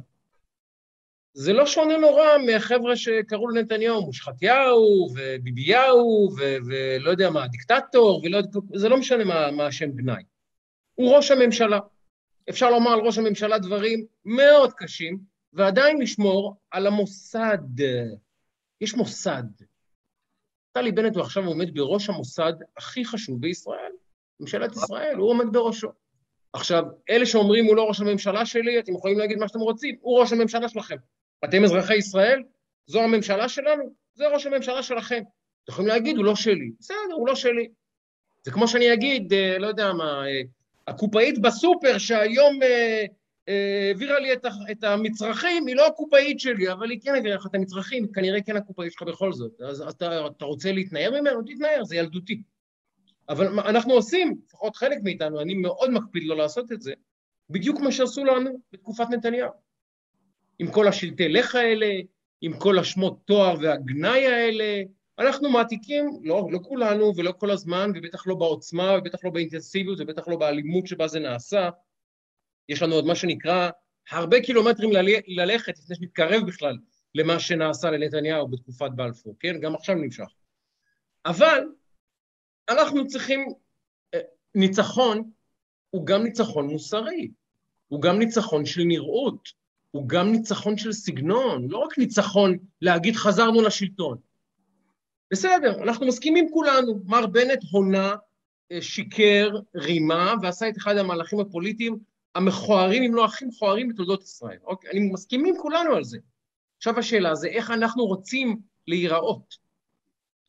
זה לא שונה נורא מהחבר'ה שקראו לנתניהו מושחתיהו וביביהו ולא יודע מה, דיקטטור, ולא, זה לא משנה מה, מה השם גנאי. הוא ראש הממשלה. אפשר לומר על ראש הממשלה דברים מאוד קשים, ועדיין לשמור על המוסד. יש מוסד. נפתלי בנט הוא עכשיו עומד בראש המוסד הכי חשוב בישראל, ממשלת ישראל, הוא עומד בראשו. עכשיו, אלה שאומרים הוא לא ראש הממשלה שלי, אתם יכולים להגיד מה שאתם רוצים, הוא ראש הממשלה שלכם. אתם אזרחי ישראל? זו הממשלה שלנו? זה ראש הממשלה שלכם. אתם יכולים להגיד, הוא לא שלי. בסדר, הוא לא שלי. זה כמו שאני אגיד, אה, לא יודע מה, אה, הקופאית בסופר שהיום אה, העבירה לי את, המצרכים, היא לא הקופאית שלי, אבל היא כן העבירה לך את המצרכים, כנראה כן הקופאית שלך בכל זאת. אז אתה, אתה רוצה להתנער ממנו? תתנער, זה ילדותי. אבל אנחנו עושים, לפחות חלק מאיתנו, אני מאוד מקפיד לא לעשות את זה, בדיוק מה שעשו לנו בתקופת נתניהו. עם כל השלטי לך האלה, עם כל השמות תואר והגנאי האלה, אנחנו מעתיקים, לא, לא כולנו ולא כל הזמן, ובטח לא בעוצמה, ובטח לא באינטנסיביות, ובטח לא באלימות שבה זה נעשה. יש לנו עוד מה שנקרא הרבה קילומטרים ללכת לפני שנתקרב בכלל למה שנעשה לנתניהו בתקופת בלפור, כן? גם עכשיו נמשך. אבל אנחנו צריכים, אה, ניצחון הוא גם ניצחון מוסרי, הוא גם ניצחון של נראות, הוא גם ניצחון של סגנון, לא רק ניצחון להגיד חזרנו לשלטון. בסדר, אנחנו מסכימים כולנו, מר בנט הונה, אה, שיקר, רימה, ועשה את אחד המהלכים הפוליטיים המכוערים, אם לא הכי מכוערים בתולדות ישראל. אוקיי? אני מסכימים כולנו על זה. עכשיו השאלה זה איך אנחנו רוצים להיראות.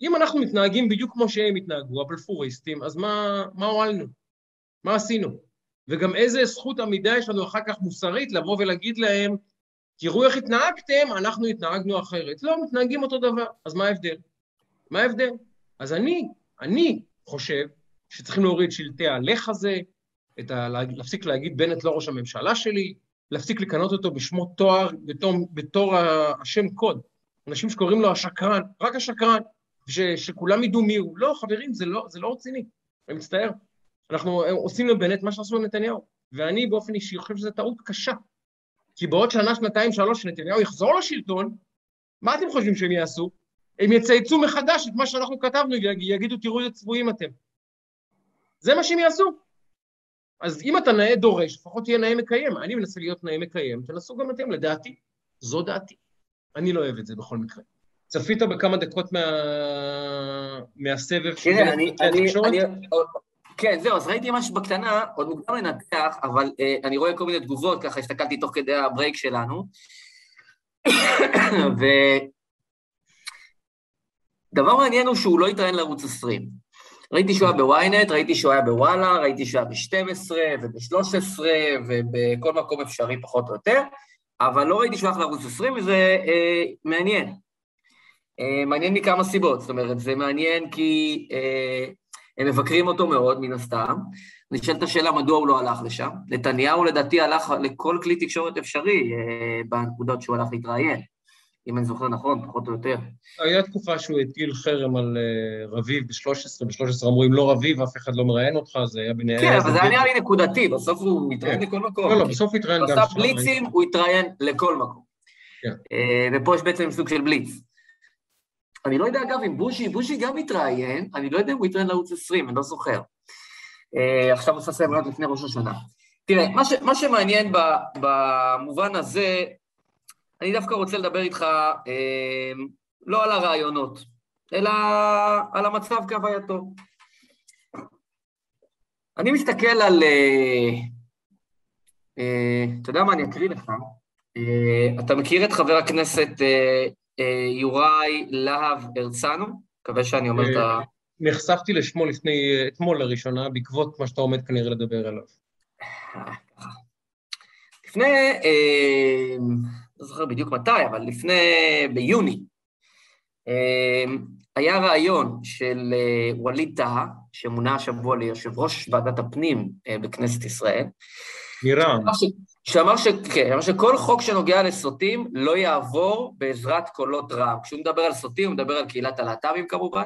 אם אנחנו מתנהגים בדיוק כמו שהם התנהגו, הבלפוריסטים, אז מה, מה הועלנו? מה עשינו? וגם איזה זכות עמידה יש לנו אחר כך מוסרית לבוא ולהגיד להם, תראו איך התנהגתם, אנחנו התנהגנו אחרת. לא, מתנהגים אותו דבר, אז מה ההבדל? מה ההבדל? אז אני, אני חושב שצריכים להוריד שלטי הלך הזה, ה... להפסיק להגיד בנט לא ראש הממשלה שלי, להפסיק לקנות אותו בשמו תואר, בתור, בתור השם קוד. אנשים שקוראים לו השקרן, רק השקרן, ש, שכולם ידעו מי הוא. לא, חברים, זה לא, זה לא רציני, אני מצטער. אנחנו עושים לבנט מה שעשו לנתניהו. ואני באופן אישי חושב שזו טעות קשה. כי בעוד שנה, שנתיים, שלוש, שנתניהו יחזור לשלטון, מה אתם חושבים שהם יעשו? הם יצייצו מחדש את מה שאנחנו כתבנו, יגידו, תראו איזה צבועים אתם. זה מה שהם יעשו. אז אם אתה נאה דורש, לפחות תהיה נאה מקיים. אני מנסה להיות נאה מקיים, תנסו גם אתם, לדעתי. זו דעתי. אני לא אוהב את זה בכל מקרה. צפית בכמה דקות מה... מהסבב של... כן, אני, אני, אני, כן, זהו, אז ראיתי משהו בקטנה, עוד מוקדם לנתח, אבל אה, אני רואה כל מיני תגובות, ככה הסתכלתי תוך כדי הברייק שלנו. ודבר מעניין הוא שהוא לא התראיין לערוץ 20. ראיתי שהוא היה בוויינט, ראיתי שהוא היה בוואלה, ראיתי שהוא היה ב-12 וב-13 ובכל מקום אפשרי פחות או יותר, אבל לא ראיתי שהוא הלך לערוץ 20 וזה אה, מעניין. אה, מעניין מכמה סיבות, זאת אומרת, זה מעניין כי אה, הם מבקרים אותו מאוד, מן הסתם. נשאלת השאלה מדוע הוא לא הלך לשם. נתניהו לדעתי הלך לכל כלי תקשורת אפשרי אה, בנקודות שהוא הלך להתראיין, אם אני זוכר נכון, פחות או יותר. היה תקופה שהוא הטיל חרם על אה, רביב ב-13, ב-13 אמרו, אם לא רביב, אף אחד לא מראיין אותך, זה היה ביניהם... כן, אבל זה היה נראה לי נקודתי, בסוף הוא מתראיין כן. לכל מקום. לא, לא, בסוף הוא התראיין גם בסוף. בליצים, הוא התראיין לכל מקום. כן. אה, ופה יש בעצם סוג של בליץ. אני לא יודע, אגב, אם בוז'י, בוז'י גם התראיין, אני לא יודע אם הוא התראיין לערוץ 20, אני לא זוכר. אה, עכשיו עושה סבב רק לפני ראש השנה. תראה, מה, ש, מה שמעניין ב, במובן הזה, אני דווקא רוצה לדבר איתך אה, לא על הרעיונות, אלא על המצב כהווייתו. אני מסתכל על... אה, אה, אתה יודע מה, אני אקריא לך. אתה מכיר את חבר הכנסת יוראי להב הרצנו? מקווה שאני אומר את ה... נחשפתי לשמו לפני, אתמול לראשונה, בעקבות מה שאתה עומד כנראה לדבר עליו. לפני, אה, לא זוכר בדיוק מתי, אבל לפני, ביוני, אה, היה רעיון של אה, ווליד טאהא, שמונה השבוע ליושב ראש ועדת הפנים אה, בכנסת ישראל, מרע"מ. שאמר ש- שאמר ש... כן, אמר שכל חוק שנוגע לסוטים לא יעבור בעזרת קולות רע"מ. כשהוא מדבר על סוטים, הוא מדבר על קהילת הלהט"בים כמובן.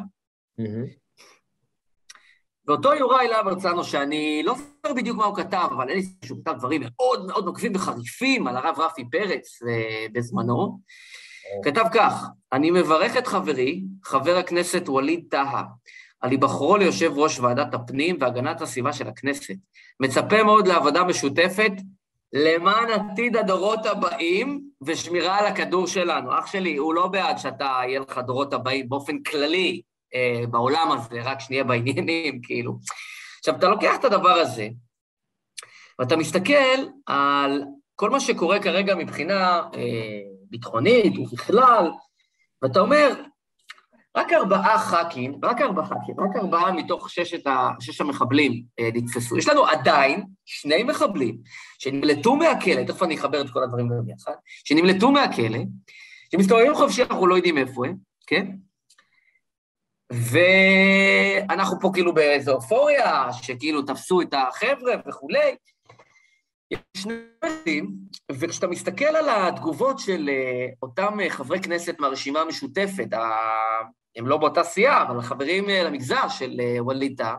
מהמם. ואותו יוראי להב הרצנו, שאני לא זוכר בדיוק מה הוא כתב, אבל אין לי ספק שהוא כתב דברים מאוד מאוד נוקבים וחריפים על הרב רפי פרץ אה, בזמנו, כתב כך, אני מברך את חברי, חבר הכנסת ווליד טאהא, על היבחרו ליושב ראש ועדת הפנים והגנת הסביבה של הכנסת. מצפה מאוד לעבודה משותפת למען עתיד הדורות הבאים ושמירה על הכדור שלנו. אח שלי, הוא לא בעד שאתה, יהיה לך דורות הבאים באופן כללי אה, בעולם הזה, רק שנהיה בעניינים, כאילו. עכשיו, אתה לוקח את הדבר הזה, ואתה מסתכל על כל מה שקורה כרגע מבחינה אה, ביטחונית ובכלל, ואתה אומר, רק ארבעה ח"כים, רק ארבעה ח"כים, רק ארבעה מתוך ששת ה, שש המחבלים אה, נתפסו. יש לנו עדיין שני מחבלים שנמלטו מהכלא, תכף אני אחבר את כל הדברים ביחד, שנמלטו מהכלא, שמסתובבים חופשי, אנחנו לא יודעים איפה הם, כן? ואנחנו פה כאילו באיזו אופוריה, שכאילו תפסו את החבר'ה וכולי. יש שני דברים, וכשאתה מסתכל על התגובות של אה, אותם אה, חברי כנסת מהרשימה המשותפת, הם לא באותה סיעה, אבל חברים אה, למגזר של אה, ווליד טאהא,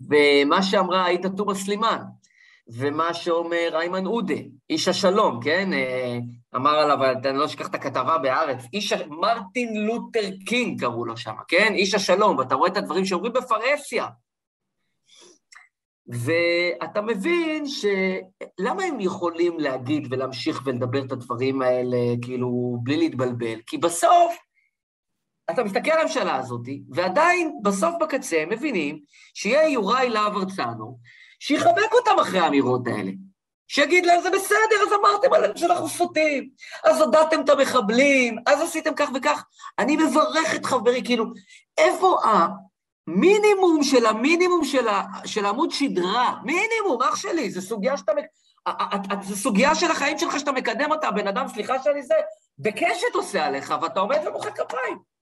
ומה שאמרה עאידה תומא סלימאן, ומה שאומר איימן עודה, איש השלום, כן? אה, אמר עליו, אני לא אשכח את הכתבה בהארץ, איש, מרטין לותר קינג קראו לו שם, כן? איש השלום, ואתה רואה את הדברים שאומרים בפרהסיה. ואתה מבין ש... למה הם יכולים להגיד ולהמשיך ולדבר את הדברים האלה, כאילו, בלי להתבלבל? כי בסוף, אתה מסתכל על הממשלה הזאת, ועדיין, בסוף בקצה, מבינים שיהיה יוראי להב הרצנו, שיחבק אותם אחרי האמירות האלה. שיגיד להם, זה בסדר, אז אמרתם עליהם שאנחנו סוטים, אז הודעתם את המחבלים, אז עשיתם כך וכך. אני מברך את חברי, כאילו, איפה המינימום של המינימום של, ה, של עמוד שדרה? מינימום, אח שלי, זו סוגיה שאתה... זו סוגיה של החיים שלך שאתה מקדם אותה, בן אדם, סליחה שאני זה, בקשת עושה עליך, ואתה עומד ומוחא כפיים.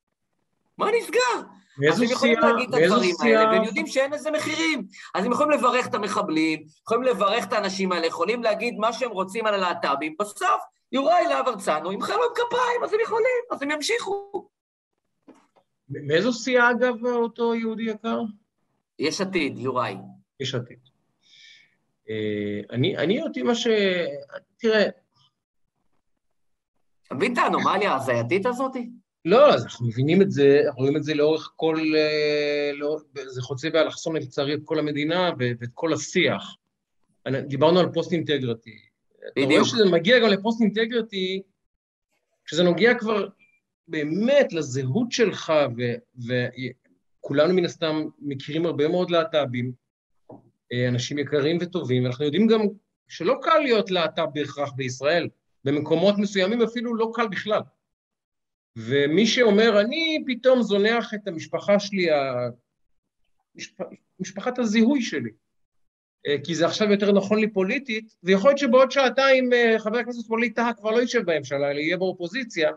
מה נסגר? אז הם יכולים סיעה, להגיד את הדברים האלה, סיעה, והם יודעים שאין לזה מחירים. אז הם יכולים לברך את המחבלים, יכולים לברך את האנשים האלה, יכולים להגיד מה שהם רוצים על הלהט"בים, בסוף יוראי להב הרצנו ימחא להם כפיים, אז הם יכולים, אז הם ימשיכו. מאיזו סיעה אגב אותו יהודי יקר? יש עתיד, יוראי. יש עתיד. אה, אני, אני אותי מה ש... תראה, אתה מבין את האנומליה ההזייתית הזאת? לא, אז אנחנו מבינים את זה, רואים את זה לאורך כל... אה, זה חוצה באלכסון לצערי את כל המדינה ואת כל השיח. דיברנו על פוסט אינטגריטי. אתה רואה בדיוק. שזה מגיע גם לפוסט אינטגריטי, כשזה נוגע כבר באמת לזהות שלך, ו- וכולנו מן הסתם מכירים הרבה מאוד להט"בים, אה, אנשים יקרים וטובים, ואנחנו יודעים גם שלא קל להיות להט"ב בהכרח בישראל, במקומות מסוימים אפילו לא קל בכלל. ומי שאומר, אני פתאום זונח את המשפחה שלי, המשפ... משפחת הזיהוי שלי, אה, כי זה עכשיו יותר נכון לי פוליטית, ויכול להיות שבעוד שעתיים אה, חבר הכנסת ווליד טאהא כבר לא יישב בממשלה, אלא יהיה באופוזיציה,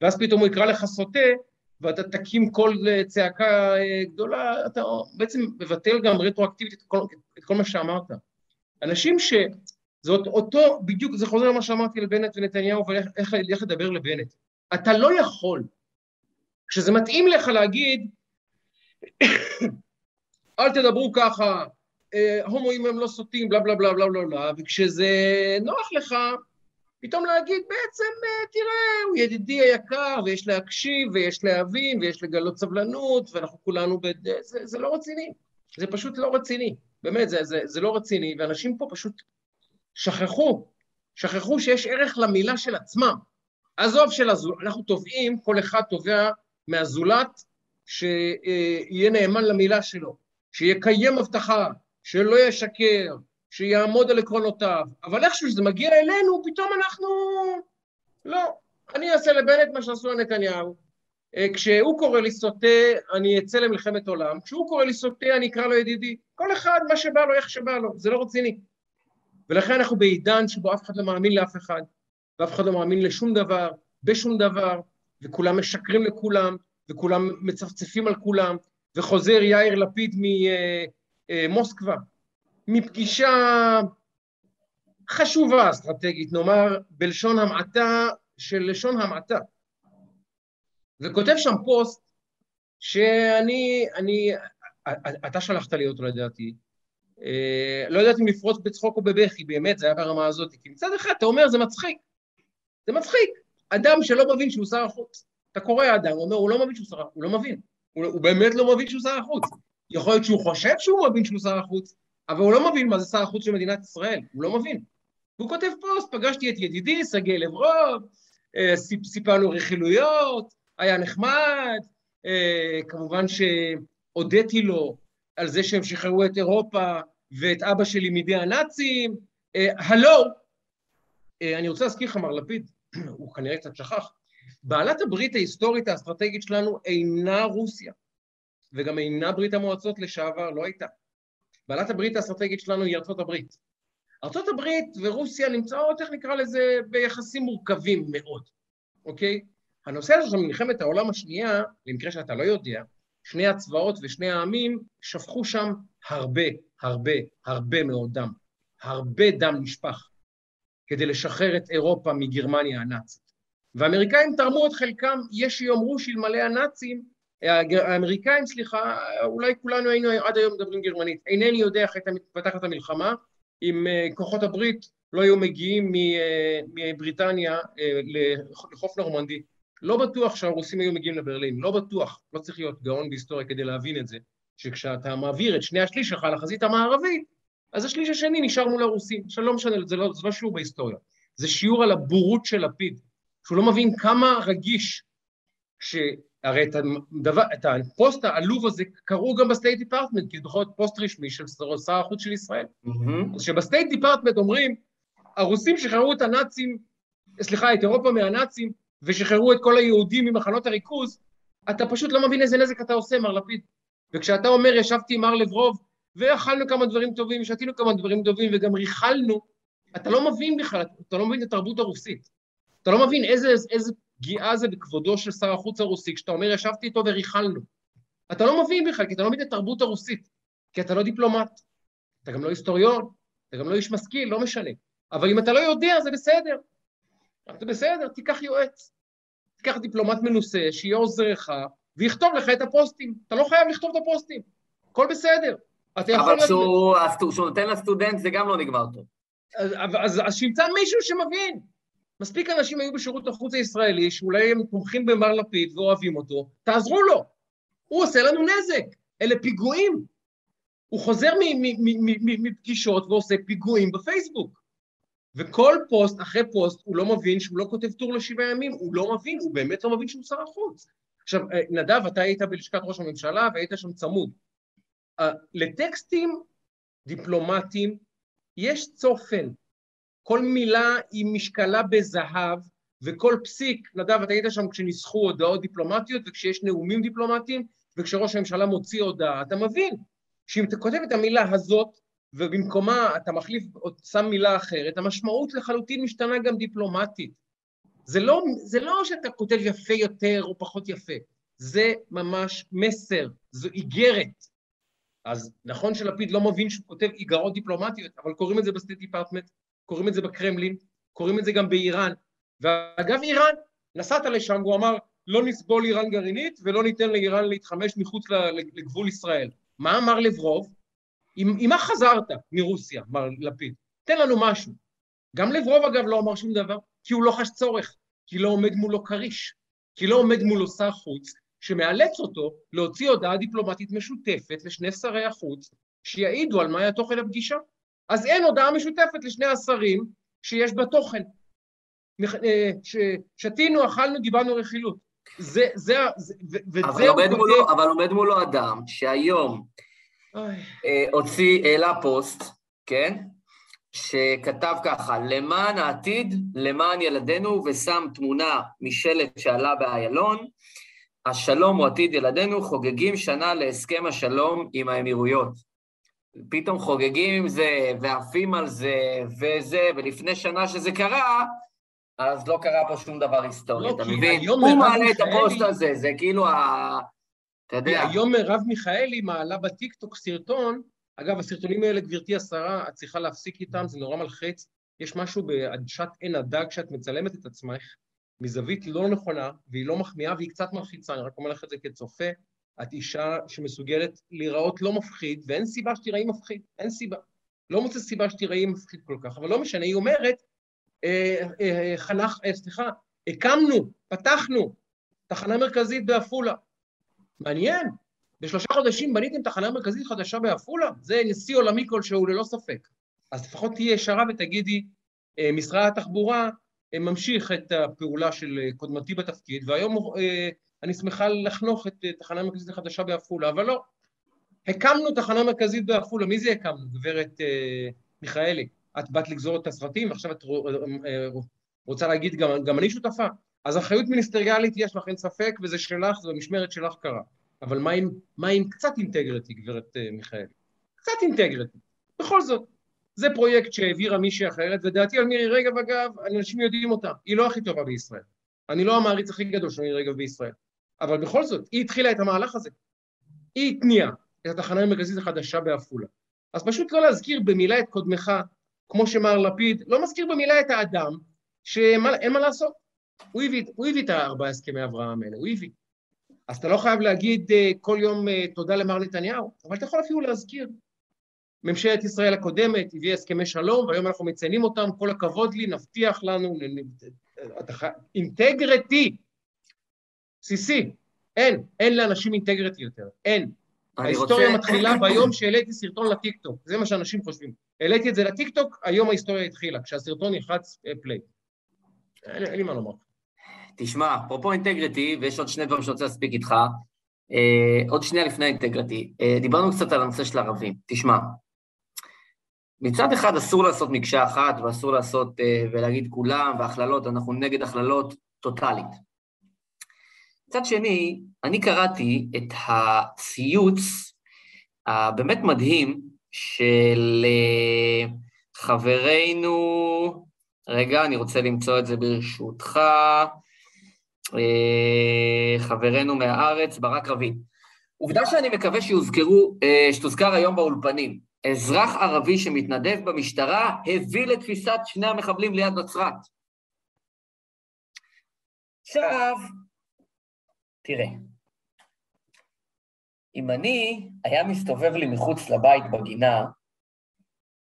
ואז פתאום הוא יקרא לך סוטה, ואתה תקים קול אה, צעקה גדולה, אתה בעצם מבטל גם רטרואקטיבית את כל, את כל מה שאמרת. אנשים ש... זאת אותו, בדיוק, זה חוזר למה שאמרתי לבנט ונתניהו ואיך לדבר לבנט. אתה לא יכול, כשזה מתאים לך להגיד, אל תדברו ככה, אה, הומואים הם לא סוטים, בלה בלה בלה בלה בלה בלה, וכשזה נוח לך, פתאום להגיד, בעצם, אה, תראה, הוא ידידי היקר, ויש להקשיב, ויש להבין, ויש לגלות סבלנות, ואנחנו כולנו ב... זה, זה לא רציני. זה פשוט לא רציני. באמת, זה, זה, זה לא רציני, ואנשים פה פשוט שכחו, שכחו שיש ערך למילה של עצמם. עזוב של הזולת, אנחנו תובעים, כל אחד תובע מהזולת שיהיה נאמן למילה שלו, שיקיים הבטחה, שלא ישקר, שיעמוד על עקרונותיו, אבל איכשהו כשזה מגיע אלינו, פתאום אנחנו... לא, אני אעשה לבנט מה שעשו לנתניהו. אה, כשהוא קורא לי סוטה, אני אצא למלחמת עולם, כשהוא קורא לי סוטה, אני אקרא לו ידידי. כל אחד, מה שבא לו, איך שבא לו, זה לא רציני. ולכן אנחנו בעידן שבו אף אחד לא מאמין לאף אחד, ואף אחד לא מאמין לשום דבר, בשום דבר, וכולם משקרים לכולם, וכולם מצפצפים על כולם, וחוזר יאיר לפיד ממוסקבה, אה, מפגישה חשובה אסטרטגית, נאמר בלשון המעטה של לשון המעטה. וכותב שם פוסט שאני, אני, אתה שלחת לי אותו לדעתי, אה, לא יודעת אם לפרוץ בצחוק או בבכי, באמת, זה היה ברמה הזאת, כי מצד אחד אתה אומר, זה מצחיק, זה מצחיק. אדם שלא מבין שהוא שר החוץ. אתה קורא אדם, הוא אומר, הוא לא מבין שהוא שר החוץ, הוא לא מבין. הוא, הוא באמת לא מבין שהוא שר החוץ. יכול להיות שהוא חושב שהוא מבין שהוא שר החוץ, אבל הוא לא מבין מה זה שר החוץ של מדינת ישראל, הוא לא מבין. והוא כותב פוסט, פגשתי את ידידי, סגי לברוב, אה, סיפרנו רכילויות, היה נחמד, אה, כמובן שהודיתי לו על זה שהם שחררו את אירופה ואת אבא שלי מידי הנאצים. אה, הלו, אני רוצה להזכיר לך, מר לפיד, הוא כנראה קצת שכח, בעלת הברית ההיסטורית האסטרטגית שלנו אינה רוסיה, וגם אינה ברית המועצות לשעבר, לא הייתה. בעלת הברית האסטרטגית שלנו היא ארצות הברית. ארצות הברית ורוסיה נמצאות, איך נקרא לזה, ביחסים מורכבים מאוד, אוקיי? הנושא הזה של מלחמת העולם השנייה, למקרה שאתה לא יודע, שני הצבאות ושני העמים שפכו שם הרבה, הרבה, הרבה מאוד דם. הרבה דם נשפך כדי לשחרר את אירופה מגרמניה הנאצית. והאמריקאים תרמו את חלקם, יש שיאמרו שאלמלא הנאצים, האמריקאים, סליחה, אולי כולנו היינו עד היום מדברים גרמנית. אינני יודע איך הייתה מתפתחת המלחמה, אם אה, כוחות הברית לא היו מגיעים אה, מבריטניה אה, לחוף נורמנדי. לא בטוח שהרוסים היו מגיעים לברלין, לא בטוח, לא צריך להיות גאון בהיסטוריה כדי להבין את זה, שכשאתה מעביר את שני השליש שלך לחזית המערבית, אז השליש השני נשאר מול הרוסים. עכשיו לא משנה, זה לא, זה לא שיעור בהיסטוריה, זה שיעור על הבורות של לפיד, שהוא לא מבין כמה רגיש, שהרי את, הדבר, את הפוסט העלוב הזה קראו גם ב State Department, כי זאת פוסט רשמי של שר החוץ של ישראל. Mm-hmm. אז שב State Department אומרים, הרוסים שחררו את הנאצים, סליחה, את אירופה מהנאצים, ושחררו את כל היהודים ממחנות הריכוז, אתה פשוט לא מבין איזה נזק אתה עושה, מר לפיד. וכשאתה אומר, ישבתי עם מר לברוב, ואכלנו כמה דברים טובים, שתינו כמה דברים טובים, וגם ריכלנו, אתה לא מבין בכלל, אתה לא מבין את התרבות הרוסית. אתה לא מבין איזה, איזה פגיעה זה בכבודו של שר החוץ הרוסי, כשאתה אומר, ישבתי איתו וריכלנו. אתה לא מבין בכלל, כי אתה לא מבין את התרבות הרוסית, כי אתה לא דיפלומט, אתה גם לא היסטוריון, אתה גם לא איש משכיל, לא משנה. אבל אם אתה לא יודע, זה בסדר. זה בסדר, תיקח יועץ. תיקח דיפלומט מנוסה, שיהיה עוזרך, ויכתוב לך את הפוסטים. אתה לא חייב לכתוב את הפוסטים, הכל בסדר. אבל כשהוא נותן לסטודנט זה גם לא נגמר טוב. אז, אז, אז שימצא מישהו שמבין. מספיק אנשים היו בשירות החוץ הישראלי, שאולי הם תומכים במר לפיד ואוהבים אותו, תעזרו לו. הוא עושה לנו נזק, אלה פיגועים. הוא חוזר מפגישות ועושה פיגועים בפייסבוק. וכל פוסט אחרי פוסט הוא לא מבין שהוא לא כותב טור לשבעה ימים, הוא לא מבין, הוא באמת לא מבין שהוא שר החוץ. עכשיו, אה, נדב, אתה היית בלשכת ראש הממשלה והיית שם צמוד. לטקסטים דיפלומטיים יש צופן. כל מילה היא משקלה בזהב, וכל פסיק, נדב, אתה היית שם כשניסחו הודעות דיפלומטיות וכשיש נאומים דיפלומטיים, וכשראש הממשלה מוציא הודעה, אתה מבין שאם אתה כותב את המילה הזאת, ובמקומה אתה מחליף או שם מילה אחרת, המשמעות לחלוטין משתנה גם דיפלומטית. זה לא, זה לא שאתה כותב יפה יותר או פחות יפה, זה ממש מסר, זו איגרת. אז נכון שלפיד לא מבין שהוא כותב איגרות דיפלומטיות, אבל קוראים את זה ב State Department, קוראים את זה בקרמלין, קוראים את זה גם באיראן. ואגב, איראן, נסעת לשם והוא אמר, לא נסבול איראן גרעינית ולא ניתן לאיראן להתחמש מחוץ לגבול ישראל. מה אמר לברוב? עם, עם מה חזרת מרוסיה, מר לפיד? תן לנו משהו. גם לברוב, אגב, לא אמר שום דבר, כי הוא לא חש צורך, כי לא עומד מולו כריש, כי לא עומד מולו שר חוץ, שמאלץ אותו להוציא הודעה דיפלומטית משותפת לשני שרי החוץ, שיעידו על מה היה תוכן הפגישה. אז אין הודעה משותפת לשני השרים שיש בה תוכן. אה, שתינו, אכלנו, דיברנו רכילות. זה, זה, זה, וזה אבל עומד, מולו, אבל עומד מולו אדם שהיום אה, הוציא, העלה פוסט, כן? שכתב ככה, למען העתיד, למען ילדינו, ושם תמונה משלט שעלה באיילון, השלום הוא עתיד ילדינו, חוגגים שנה להסכם השלום עם האמירויות. פתאום חוגגים עם זה, ועפים על זה, וזה, ולפני שנה שזה קרה, אז לא קרה פה שום דבר היסטורי, לא, אתה מבין? הוא מעלה את הפוסט הזה, זה כאילו ה... אתה יודע. היום מרב מיכאלי מעלה בטיקטוק סרטון, אגב, הסרטונים האלה, גברתי השרה, את צריכה להפסיק איתם, זה נורא מלחיץ. יש משהו בעדשת עין הדג שאת מצלמת את עצמך מזווית לא נכונה, והיא לא מחמיאה והיא קצת מלחיצה, אני רק אומר לך את זה כצופה. את אישה שמסוגלת להיראות לא מפחיד, ואין סיבה שתיראי מפחיד, אין סיבה. לא מוצא סיבה שתיראי מפחיד כל כך, אבל לא משנה, היא אומרת, אה, אה, חנך, אה, סליחה, הקמנו, פתחנו תחנה מרכזית בעפולה. מעניין, בשלושה חודשים בניתם תחנה מרכזית חדשה בעפולה? זה נשיא עולמי כלשהו ללא ספק. אז לפחות תהיי ישרה ותגידי, משרד התחבורה ממשיך את הפעולה של קודמתי בתפקיד, והיום אני שמחה לחנוך את תחנה מרכזית החדשה בעפולה, אבל לא. הקמנו תחנה מרכזית בעפולה, מי זה הקמנו? גברת מיכאלי. את באת לגזור את הסרטים, ועכשיו את רוצה להגיד, גם, גם אני שותפה. אז אחריות מיניסטריאלית יש לך, אין ספק, וזה שלך, זה במשמרת שלך קרה. אבל מה עם, מה עם קצת אינטגריטי, גברת מיכאלי? קצת אינטגריטי. בכל זאת, זה פרויקט שהעבירה מישהי אחרת, ודעתי על מירי רגב, אגב, אנשים יודעים אותה, היא לא הכי טובה בישראל. אני לא המעריץ הכי גדול של מירי רגב בישראל. אבל בכל זאת, היא התחילה את המהלך הזה. היא התניעה את התחנה המרכזית החדשה בעפולה. אז פשוט לא להזכיר במילה את קודמך, כמו שמר לפיד, לא מזכיר במילה את האדם, שאין מה לעשות. הוא הביא, הוא הביא את הארבעה הסכמי אברהם האלה, הוא הביא. אז אתה לא חייב להגיד uh, כל יום uh, תודה למר נתניהו, אבל אתה יכול אפילו להזכיר. ממשלת ישראל הקודמת הביאה הסכמי שלום, והיום אנחנו מציינים אותם, כל הכבוד לי, נבטיח לנו, integrity, בסיסי, אין, אין לאנשים integrity יותר, אין. ההיסטוריה רוצה... מתחילה ביום שהעליתי סרטון לטיקטוק, זה מה שאנשים חושבים. העליתי את זה לטיקטוק, היום ההיסטוריה התחילה, כשהסרטון ילחץ play. אין, אין לי מה לומר. תשמע, אפרופו integrity, ויש עוד שני דברים שאני רוצה להספיק איתך, אה, עוד שנייה לפני integrity, אה, דיברנו קצת על הנושא של ערבים. תשמע, מצד אחד אסור לעשות מקשה אחת ואסור לעשות אה, ולהגיד כולם והכללות, אנחנו נגד הכללות טוטאלית. מצד שני, אני קראתי את הציוץ הבאמת מדהים של אה, חברנו, רגע, אני רוצה למצוא את זה ברשותך, אה, חברנו מהארץ, ברק רביד. עובדה שאני מקווה שיוזכרו, שתוזכר היום באולפנים. אזרח ערבי שמתנדב במשטרה הביא לתפיסת שני המחבלים ליד נצרת. עכשיו, תראה, אם אני, היה מסתובב לי מחוץ לבית בגינה,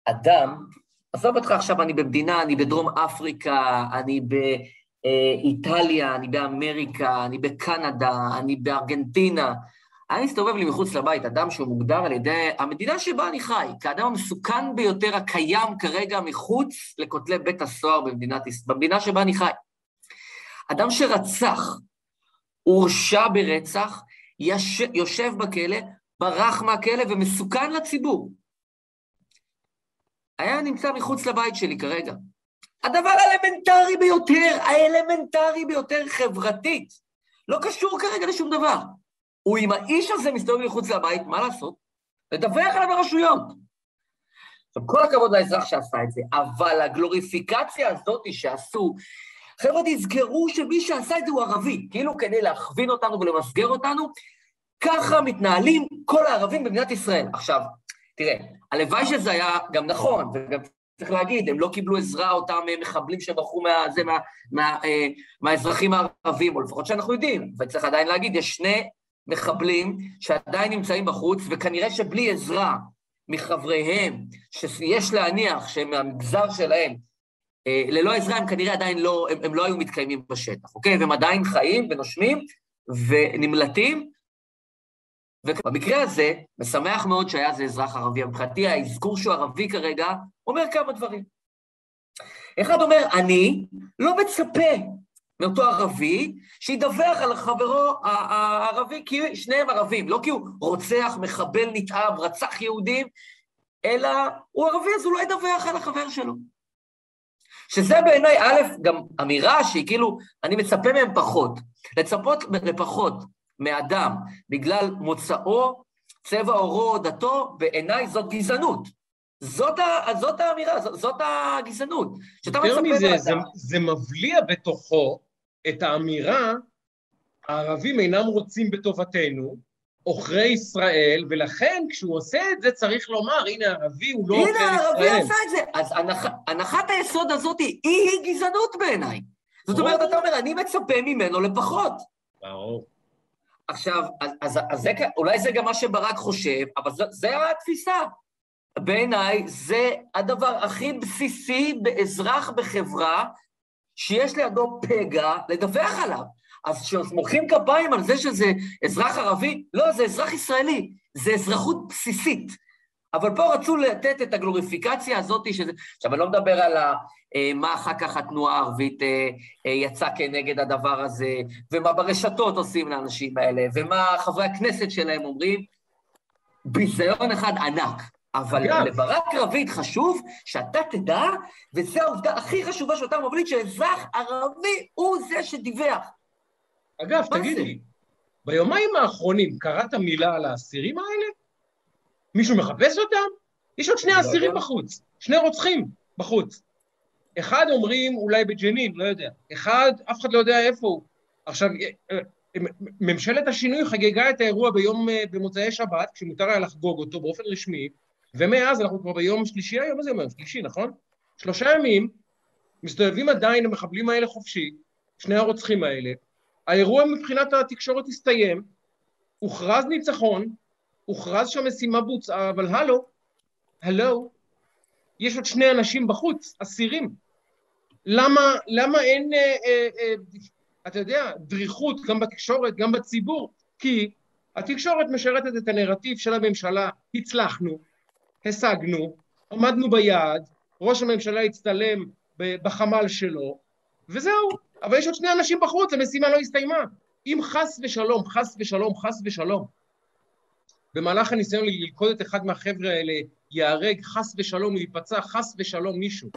אדם, עזוב אותך עכשיו, אני במדינה, אני בדרום אפריקה, אני באיטליה, אני באמריקה, אני בקנדה, אני בארגנטינה. היה מסתובב לי מחוץ לבית אדם שהוא מוגדר על ידי המדינה שבה אני חי, כאדם המסוכן ביותר הקיים כרגע מחוץ לכותלי בית הסוהר במדינת ישראל, במדינה שבה אני חי. אדם שרצח, הורשע ברצח, יש, יושב בכלא, ברח מהכלא ומסוכן לציבור. היה נמצא מחוץ לבית שלי כרגע. הדבר האלמנטרי ביותר, האלמנטרי ביותר חברתית, לא קשור כרגע לשום דבר. הוא עם האיש הזה מסתובב מחוץ לבית, מה לעשות? לדווח עליו ברשויות. עכשיו, כל הכבוד לאזרח שעשה את זה, אבל הגלוריפיקציה הזאת שעשו חבר'ה, תזכרו שמי שעשה את זה הוא ערבי, כאילו כדי להכווין אותנו ולמסגר אותנו, ככה מתנהלים כל הערבים במדינת ישראל. עכשיו, תראה, הלוואי שזה היה גם נכון, וגם צריך להגיד, הם לא קיבלו עזרה, אותם אה, מחבלים שברחו מה, מה, מה, אה, מהאזרחים הערבים, או לפחות שאנחנו יודעים, וצריך עדיין להגיד, יש שני מחבלים שעדיין נמצאים בחוץ, וכנראה שבלי עזרה מחבריהם, שיש להניח שהם מהמגזר שלהם, אה, ללא עזרה הם כנראה עדיין לא, הם, הם לא היו מתקיימים בשטח, אוקיי? והם עדיין חיים ונושמים ונמלטים, ובמקרה הזה, משמח מאוד שהיה זה אזרח ערבי. מבחינתי, האזכור שהוא ערבי כרגע אומר כמה דברים. אחד אומר, אני לא מצפה מאותו ערבי שידווח על חברו הערבי, כי שניהם ערבים, לא כי הוא רוצח, מחבל, נתעב, רצח יהודים, אלא הוא ערבי, אז הוא לא ידווח על החבר שלו. שזה בעיניי, א', גם אמירה שהיא כאילו, אני מצפה מהם פחות. לצפות לפחות מאדם בגלל מוצאו, צבע עורו, דתו, בעיניי זאת גזענות. זאת, ה, זאת האמירה, זאת, זאת הגזענות. יותר מזה, זה, זה מבליע בתוכו את האמירה, הערבים אינם רוצים בטובתנו, עוכרי ישראל, ולכן כשהוא עושה את זה צריך לומר, הנה הערבי הוא לא עוכר ישראל. הנה הערבי עשה את זה. אז הנח, הנחת היסוד הזאת היא, היא גזענות בעיניי. זאת אומרת, אתה אומר, אני מצפה ממנו לפחות. ברור. עכשיו, אז, אז, אז זה, אולי זה גם מה שברק חושב, אבל זה התפיסה. בעיניי זה הדבר הכי בסיסי באזרח בחברה שיש לידו פגע לדווח עליו. אז כשמוחאים כפיים על זה שזה אזרח ערבי, לא, זה אזרח ישראלי, זה אזרחות בסיסית. אבל פה רצו לתת את הגלוריפיקציה הזאת, שזה... עכשיו, אני לא מדבר על ה... אה, מה אחר כך התנועה הערבית אה, אה, יצאה כנגד הדבר הזה, ומה ברשתות עושים לאנשים האלה, ומה חברי הכנסת שלהם אומרים. ביזיון אחד ענק. אבל אגב. לברק רביד חשוב שאתה תדע, וזו העובדה הכי חשובה שאותה מובילית, שאזרח ערבי הוא זה שדיווח. אגב, תגיד לי, ביומיים האחרונים קראת מילה על האסירים האלה? מישהו מחפש אותם? יש עוד שני לא אסירים בחוץ, שני רוצחים בחוץ. אחד אומרים אולי בג'נין, לא יודע. אחד, אף אחד לא יודע איפה הוא. עכשיו, אה, אה, ממשלת השינוי חגגה את האירוע ביום, אה, במוצאי שבת, כשמותר היה לחגוג אותו באופן רשמי, ומאז אנחנו כבר ביום שלישי היום, מה זה אומר? שלישי, נכון? שלושה ימים, מסתובבים עדיין המחבלים האלה חופשי, שני הרוצחים האלה, האירוע מבחינת התקשורת הסתיים, הוכרז ניצחון, הוכרז שהמשימה בוצעה, אבל הלו, הלו, יש עוד שני אנשים בחוץ, אסירים. למה, למה אין, אה, אה, אה, אתה יודע, דריכות גם בתקשורת, גם בציבור? כי התקשורת משרתת את הנרטיב של הממשלה, הצלחנו, השגנו, עמדנו ביעד, ראש הממשלה הצטלם בחמ"ל שלו, וזהו. אבל יש עוד שני אנשים בחוץ, המשימה לא הסתיימה. אם חס ושלום, חס ושלום, חס ושלום, במהלך הניסיון ללכוד את אחד מהחבר'ה האלה ייהרג חס ושלום, ייפצע חס ושלום מישהו,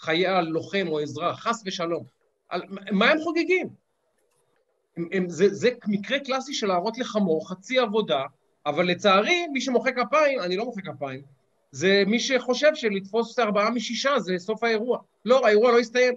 חייל, לוחם או אזרח, חס ושלום. על, מה הם חוגגים? הם, הם, זה, זה מקרה קלאסי של להראות לחמור, חצי עבודה, אבל לצערי, מי שמוחא כפיים, אני לא מוחא כפיים, זה מי שחושב שלתפוס ארבעה משישה זה סוף האירוע. לא, האירוע לא הסתיים.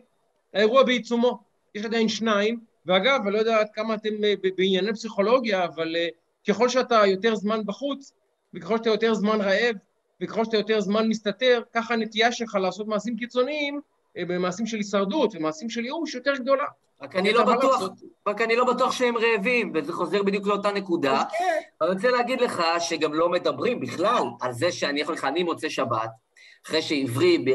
האירוע בעיצומו. יש עדיין שניים, ואגב, אני לא יודע עד כמה אתם אה, בענייני פסיכולוגיה, אבל אה, ככל שאתה יותר זמן בחוץ, וככל שאתה יותר זמן רעב, וככל שאתה יותר זמן מסתתר, ככה הנטייה שלך לעשות מעשים קיצוניים, אה, במעשים של הישרדות ומעשים של ייאוש יותר גדולה. רק אני לא בטוח, רק אני לא בטוח שהם רעבים, וזה חוזר בדיוק לאותה נקודה. כן. אני רוצה להגיד לך שגם לא מדברים בכלל על זה שאני יכול לך, אני מוצא שבת, אחרי שעברי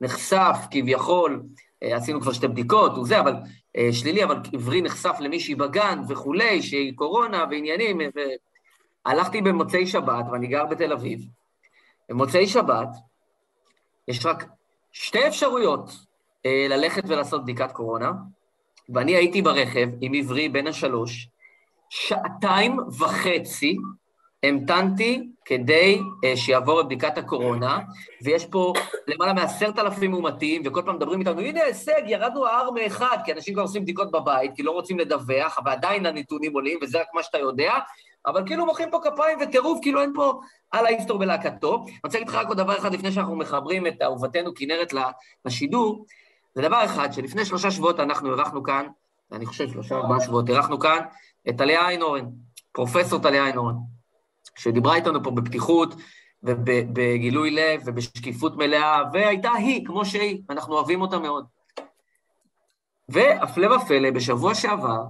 נחשף כביכול, אה, עשינו כבר שתי בדיקות וזה, אבל אה, שלילי, אבל עברי נחשף למישהי בגן וכולי, שהיא קורונה ועניינים, והלכתי במוצאי שבת, ואני גר בתל אביב, במוצאי שבת, יש רק שתי אפשרויות אה, ללכת ולעשות בדיקת קורונה, ואני הייתי ברכב עם עברי בן השלוש, שעתיים וחצי המתנתי כדי uh, שיעבור את בדיקת הקורונה, ויש פה למעלה מעשרת אלפים מאומתים, וכל פעם מדברים איתנו, הנה הישג, ירדנו ה-R מאחד, כי אנשים כבר עושים בדיקות בבית, כי לא רוצים לדווח, אבל עדיין הנתונים עולים, וזה רק מה שאתה יודע, אבל כאילו מוחאים פה כפיים וטירוף, כאילו אין פה על ההיסטור בלהקתו. אני רוצה להגיד לך רק עוד דבר אחד לפני שאנחנו מחברים את אהובתנו כנרת לשידור. זה דבר אחד, שלפני שלושה שבועות אנחנו אירחנו כאן, אני חושב שלושה ארבעה שבועות, אירחנו כאן את טליה איינורן, פרופסור טליה איינורן, שדיברה איתנו פה בפתיחות ובגילוי לב ובשקיפות מלאה, והייתה היא, כמו שהיא, אנחנו אוהבים אותה מאוד. והפלא ופלא, בשבוע שעבר,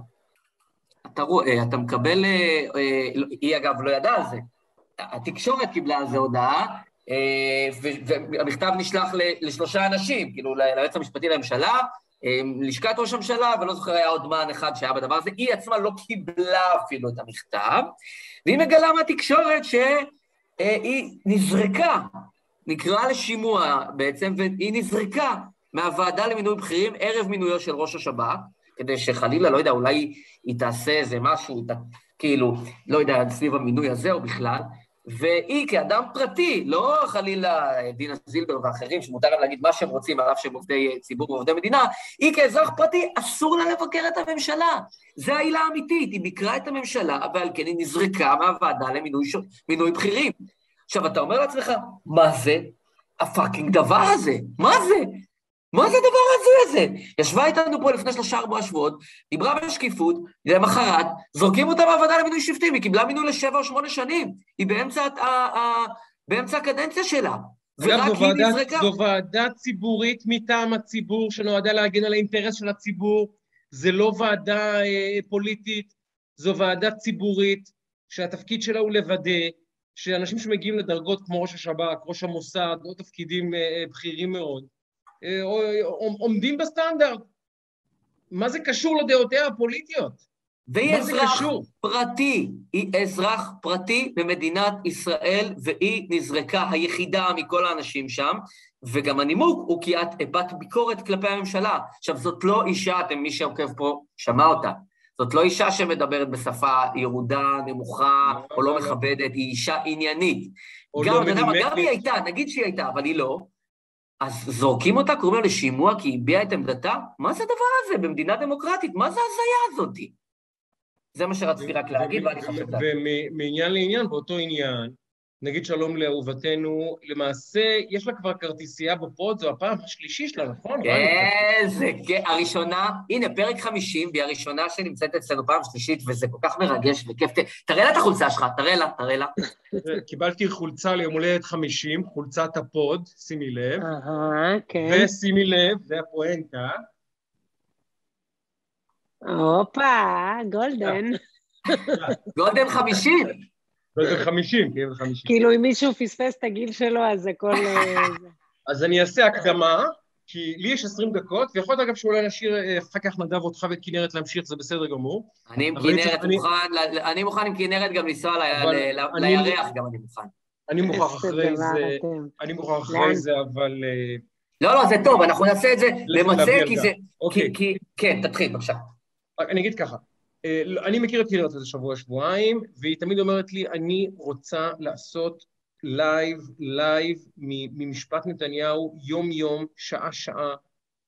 אתה רואה, אתה מקבל, אה, אה, היא אגב לא ידעה על זה, התקשורת קיבלה על זה הודעה, והמכתב נשלח לשלושה אנשים, כאילו ליועץ המשפטי לממשלה, לשכת ראש הממשלה, ולא זוכר, היה עוד מען אחד שהיה בדבר הזה, היא עצמה לא קיבלה אפילו את המכתב, והיא מגלה מהתקשורת שהיא נזרקה, נקרא לשימוע בעצם, והיא נזרקה מהוועדה למינוי בכירים ערב מינויו של ראש השב"כ, כדי שחלילה, לא יודע, אולי היא תעשה איזה משהו, כאילו, לא יודע, סביב המינוי הזה או בכלל, והיא כאדם פרטי, לא חלילה דינה זילבר ואחרים, שמותר להם להגיד מה שהם רוצים, על אף שהם עובדי ציבור ועובדי מדינה, היא כאזרח פרטי, אסור לה לבקר את הממשלה. זו העילה האמיתית, היא ביקרה את הממשלה, ועל כן היא נזרקה מהוועדה למינוי ש... בכירים. עכשיו, אתה אומר לעצמך, מה זה הפאקינג דבר הזה? מה זה? מה זה הדבר ההזוי הזה? ישבה איתנו פה לפני שלושה ארבעה שבועות, דיברה בשקיפות, למחרת, זורקים אותה מהוועדה למינוי שופטים, היא קיבלה מינוי לשבע או שמונה שנים, היא באמצע, ה, ה, באמצע הקדנציה שלה. ורק היא נזרקה. זו ועדה ציבורית מטעם הציבור, שנועדה להגן על האינטרס של הציבור. זה לא ועדה אה, פוליטית, זו ועדה ציבורית, שהתפקיד שלה הוא לוודא שאנשים שמגיעים לדרגות כמו ראש השב"כ, ראש המוסד, או תפקידים אה, בכירים מאוד, אה, עומדים בסטנדרט. מה זה קשור לדעותיה הפוליטיות? והיא אזרח פרטי, היא אזרח פרטי במדינת ישראל, והיא נזרקה היחידה מכל האנשים שם, וגם הנימוק הוא כי את הבעת ביקורת כלפי הממשלה. עכשיו, זאת לא אישה, אתם, מי שעוקב פה שמע אותה, זאת לא אישה שמדברת בשפה ירודה, נמוכה, או לא, לא, לא מכבדת, היא אישה עניינית. גם, לא אתה יודע מה, גם היא הייתה, נגיד שהיא הייתה, אבל היא לא, אז זורקים אותה, קוראים לה לשימוע כי היא הביעה את עמדתה? מה זה הדבר הזה במדינה דמוקרטית? מה זה ההזיה הזאתי? זה מה שרציתי רק להגיד, ואני חושב. ומעניין לעניין, באותו עניין, נגיד שלום לאהובתנו, למעשה יש לה כבר כרטיסייה בפוד, זו הפעם השלישי שלה, נכון? כן, זה כן, הראשונה, הנה, פרק 50, והיא הראשונה שנמצאת אצלנו פעם שלישית, וזה כל כך מרגש וכיף. תראה לה את החולצה שלך, תראה לה, תראה לה. קיבלתי חולצה ליום הולדת 50, חולצת הפוד, שימי לב. אהה, כן. ושימי לב, זה הפואנטה. הופה, golden. golden 50. golden 50, כן, 50. כאילו, אם מישהו פספס את הגיל שלו, אז זה כל... אה, אז אני אעשה הקדמה, כי לי יש 20 דקות, ויכול להיות אגב שאולי נשאיר אה, אחר כך נדב אותך ואת כנרת להמשיך, זה בסדר גמור. אני עם כנרת מוכן, אני מוכן עם כנרת גם לנסוע לירח, גם אני מוכן. אני מוכרח אחרי זה, אני מוכרח אחרי זה, אבל... אה, לא, לא, זה טוב, אנחנו נעשה את זה, נמצא, כי זה... אוקיי. כן, תתחיל, בבקשה. אני אגיד ככה, אני מכיר את כנרת איזה שבוע-שבועיים, והיא תמיד אומרת לי, אני רוצה לעשות live, live ממשפט נתניהו, יום-יום, שעה-שעה,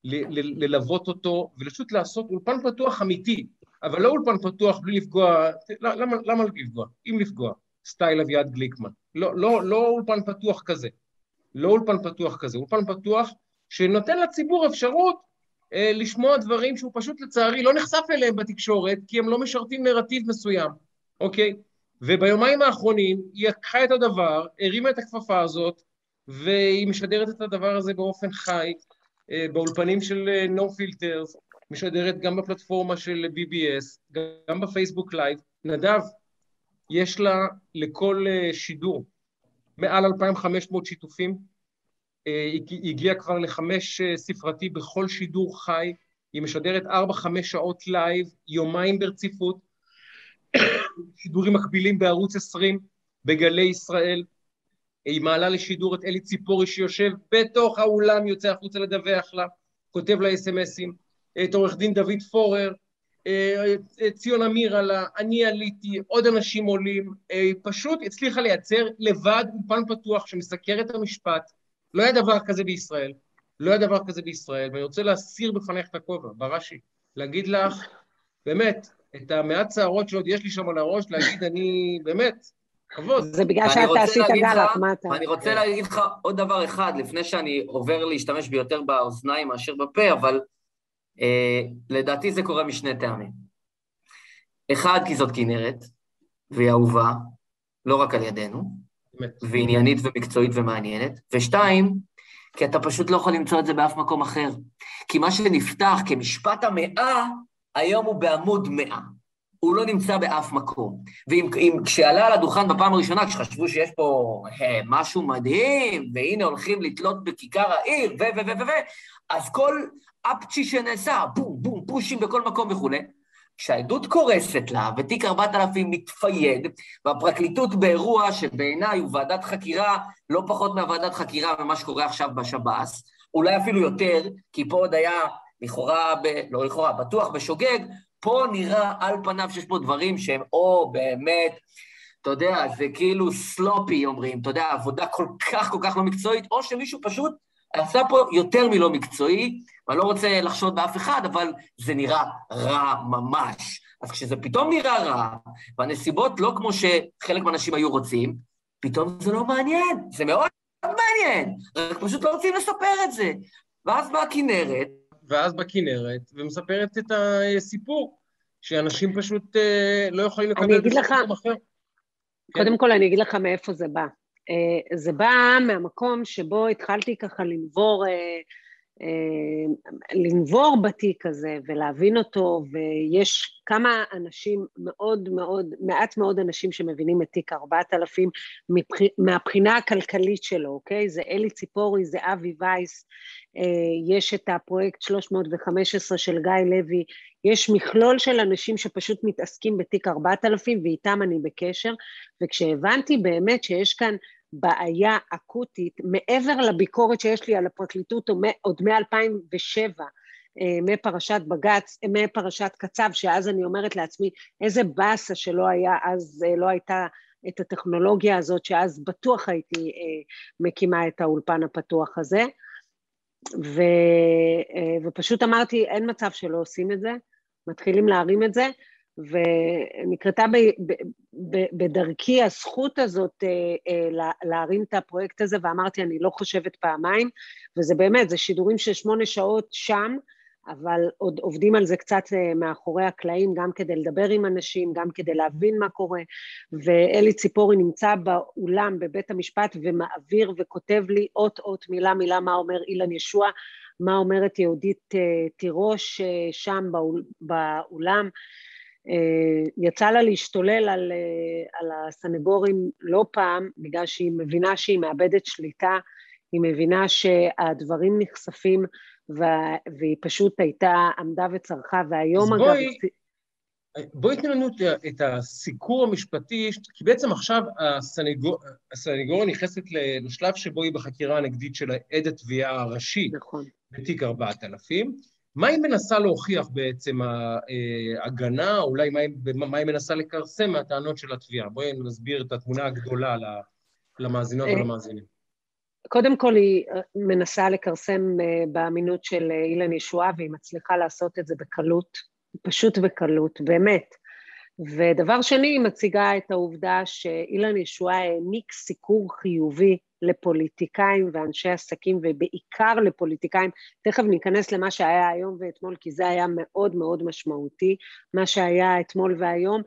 ללוות אותו, ופשוט לעשות אולפן פתוח אמיתי, אבל לא אולפן פתוח בלי לפגוע, למה, למה לפגוע? אם לפגוע, סטייל אביעד גליקמן. לא, לא, לא אולפן פתוח כזה. לא אולפן פתוח כזה, אולפן פתוח שנותן לציבור אפשרות אה, לשמוע דברים שהוא פשוט לצערי לא נחשף אליהם בתקשורת, כי הם לא משרתים נרטיב מסוים, אוקיי? וביומיים האחרונים היא לקחה את הדבר, הרימה את הכפפה הזאת, והיא משדרת את הדבר הזה באופן חי, אה, באולפנים של אה, No Filters, משדרת גם בפלטפורמה של BBS, גם בפייסבוק live. נדב, יש לה לכל שידור מעל 2,500 שיתופים, היא הגיעה כבר לחמש אה, ספרתי בכל שידור חי, היא משדרת ארבע-חמש שעות live, יומיים ברציפות, שידורים מקבילים בערוץ 20 בגלי ישראל. היא מעלה לשידור את אלי ציפורי שיושב בתוך האולם, יוצא החוצה לדווח לה, כותב לה אס.אם.אסים, את עורך דין דוד פורר, אה, ציון אמיר עלה, אני עליתי, עוד אנשים עולים, פשוט הצליחה לייצר לבד אולפן פתוח שמסקר את המשפט, לא היה דבר כזה בישראל. לא היה דבר כזה בישראל, ואני רוצה להסיר בפניך את הכובע, בראשי, להגיד לך, באמת, את המעט שערות שעוד יש לי שם על הראש, להגיד, אני, באמת, כבוד. זה בגלל שאתה רוצה עשית גלח, מה אתה? ואני רוצה להגיד לך עוד דבר אחד, לפני שאני עובר להשתמש ביותר באוזניים מאשר בפה, אבל אה, לדעתי זה קורה משני טעמים. אחד, כי זאת כנרת, והיא אהובה, לא רק על ידינו. ועניינית ומקצועית ומעניינת, ושתיים, כי אתה פשוט לא יכול למצוא את זה באף מקום אחר. כי מה שנפתח כמשפט המאה, היום הוא בעמוד מאה. הוא לא נמצא באף מקום. ואם אם, כשעלה על הדוכן בפעם הראשונה, כשחשבו שיש פה אה, משהו מדהים, והנה הולכים לתלות בכיכר העיר, ו... ו... ו... ו... ו... אז כל אפצ'י שנעשה, בום, בום, פושים בכל מקום וכולי, כשהעדות קורסת לה, ותיק 4000 מתפייד, והפרקליטות באירוע שבעיניי הוא ועדת חקירה לא פחות מהוועדת חקירה ממה שקורה עכשיו בשב"ס, אולי אפילו יותר, כי פה עוד היה לכאורה, ב... לא לכאורה, בטוח בשוגג, פה נראה על פניו שיש פה דברים שהם או באמת, אתה יודע, זה כאילו סלופי אומרים, אתה יודע, עבודה כל כך כל כך לא מקצועית, או שמישהו פשוט עשה פה יותר מלא מקצועי, ואני לא רוצה לחשוד באף אחד, אבל זה נראה רע ממש. אז כשזה פתאום נראה רע, והנסיבות לא כמו שחלק מהאנשים היו רוצים, פתאום זה לא מעניין, זה מאוד מעניין, רק פשוט לא רוצים לספר את זה. ואז באה הכנרת, ואז בכנרת, ומספרת את הסיפור, שאנשים פשוט אה, לא יכולים לקבל אגיד בשום לך- מקום אחר. כן. קודם כל, אני אגיד לך מאיפה זה בא. אה, זה בא מהמקום שבו התחלתי ככה לנבור, אה, אה, לנבור בתיק הזה ולהבין אותו, ויש כמה אנשים מאוד מאוד, מעט מאוד אנשים שמבינים את תיק 4000 מבח... מהבחינה הכלכלית שלו, אוקיי? זה אלי ציפורי, זה אבי וייס, יש את הפרויקט 315 של גיא לוי, יש מכלול של אנשים שפשוט מתעסקים בתיק 4000 ואיתם אני בקשר, וכשהבנתי באמת שיש כאן בעיה אקוטית, מעבר לביקורת שיש לי על הפרקליטות עוד מ-2007, מפרשת בג"ץ, מפרשת קצב, שאז אני אומרת לעצמי, איזה באסה שלא היה, אז לא הייתה את הטכנולוגיה הזאת, שאז בטוח הייתי מקימה את האולפן הפתוח הזה. ו, ופשוט אמרתי, אין מצב שלא עושים את זה, מתחילים להרים את זה, ונקרתה ב, ב, ב, בדרכי הזכות הזאת להרים את הפרויקט הזה, ואמרתי, אני לא חושבת פעמיים, וזה באמת, זה שידורים של שמונה שעות שם, אבל עוד עובדים על זה קצת מאחורי הקלעים, גם כדי לדבר עם אנשים, גם כדי להבין מה קורה, ואלי ציפורי נמצא באולם בבית המשפט ומעביר וכותב לי אות-אות מילה מילה מה אומר אילן ישוע, מה אומרת יהודית תירוש שם באולם. יצא לה להשתולל על, על הסנגורים לא פעם, בגלל שהיא מבינה שהיא מאבדת שליטה, היא מבינה שהדברים נחשפים, והיא פשוט הייתה, עמדה וצרחה, והיום אגב... בואי, בואי תנו לנו את הסיקור המשפטי, כי בעצם עכשיו הסנגור, הסנגוריה נכנסת לשלב שבו היא בחקירה הנגדית של עד התביעה הראשי, נכון. בתיק 4000. מה היא מנסה להוכיח בעצם ההגנה, אולי מה היא, מה היא מנסה לכרסם מהטענות של התביעה? בואי נסביר את התמונה הגדולה למאזינות ולמאזינים. קודם כל היא מנסה לכרסם באמינות של אילן ישועה, והיא מצליחה לעשות את זה בקלות, פשוט בקלות, באמת. ודבר שני, היא מציגה את העובדה שאילן ישועה העניק סיקור חיובי לפוליטיקאים ואנשי עסקים, ובעיקר לפוליטיקאים. תכף ניכנס למה שהיה היום ואתמול, כי זה היה מאוד מאוד משמעותי, מה שהיה אתמול והיום,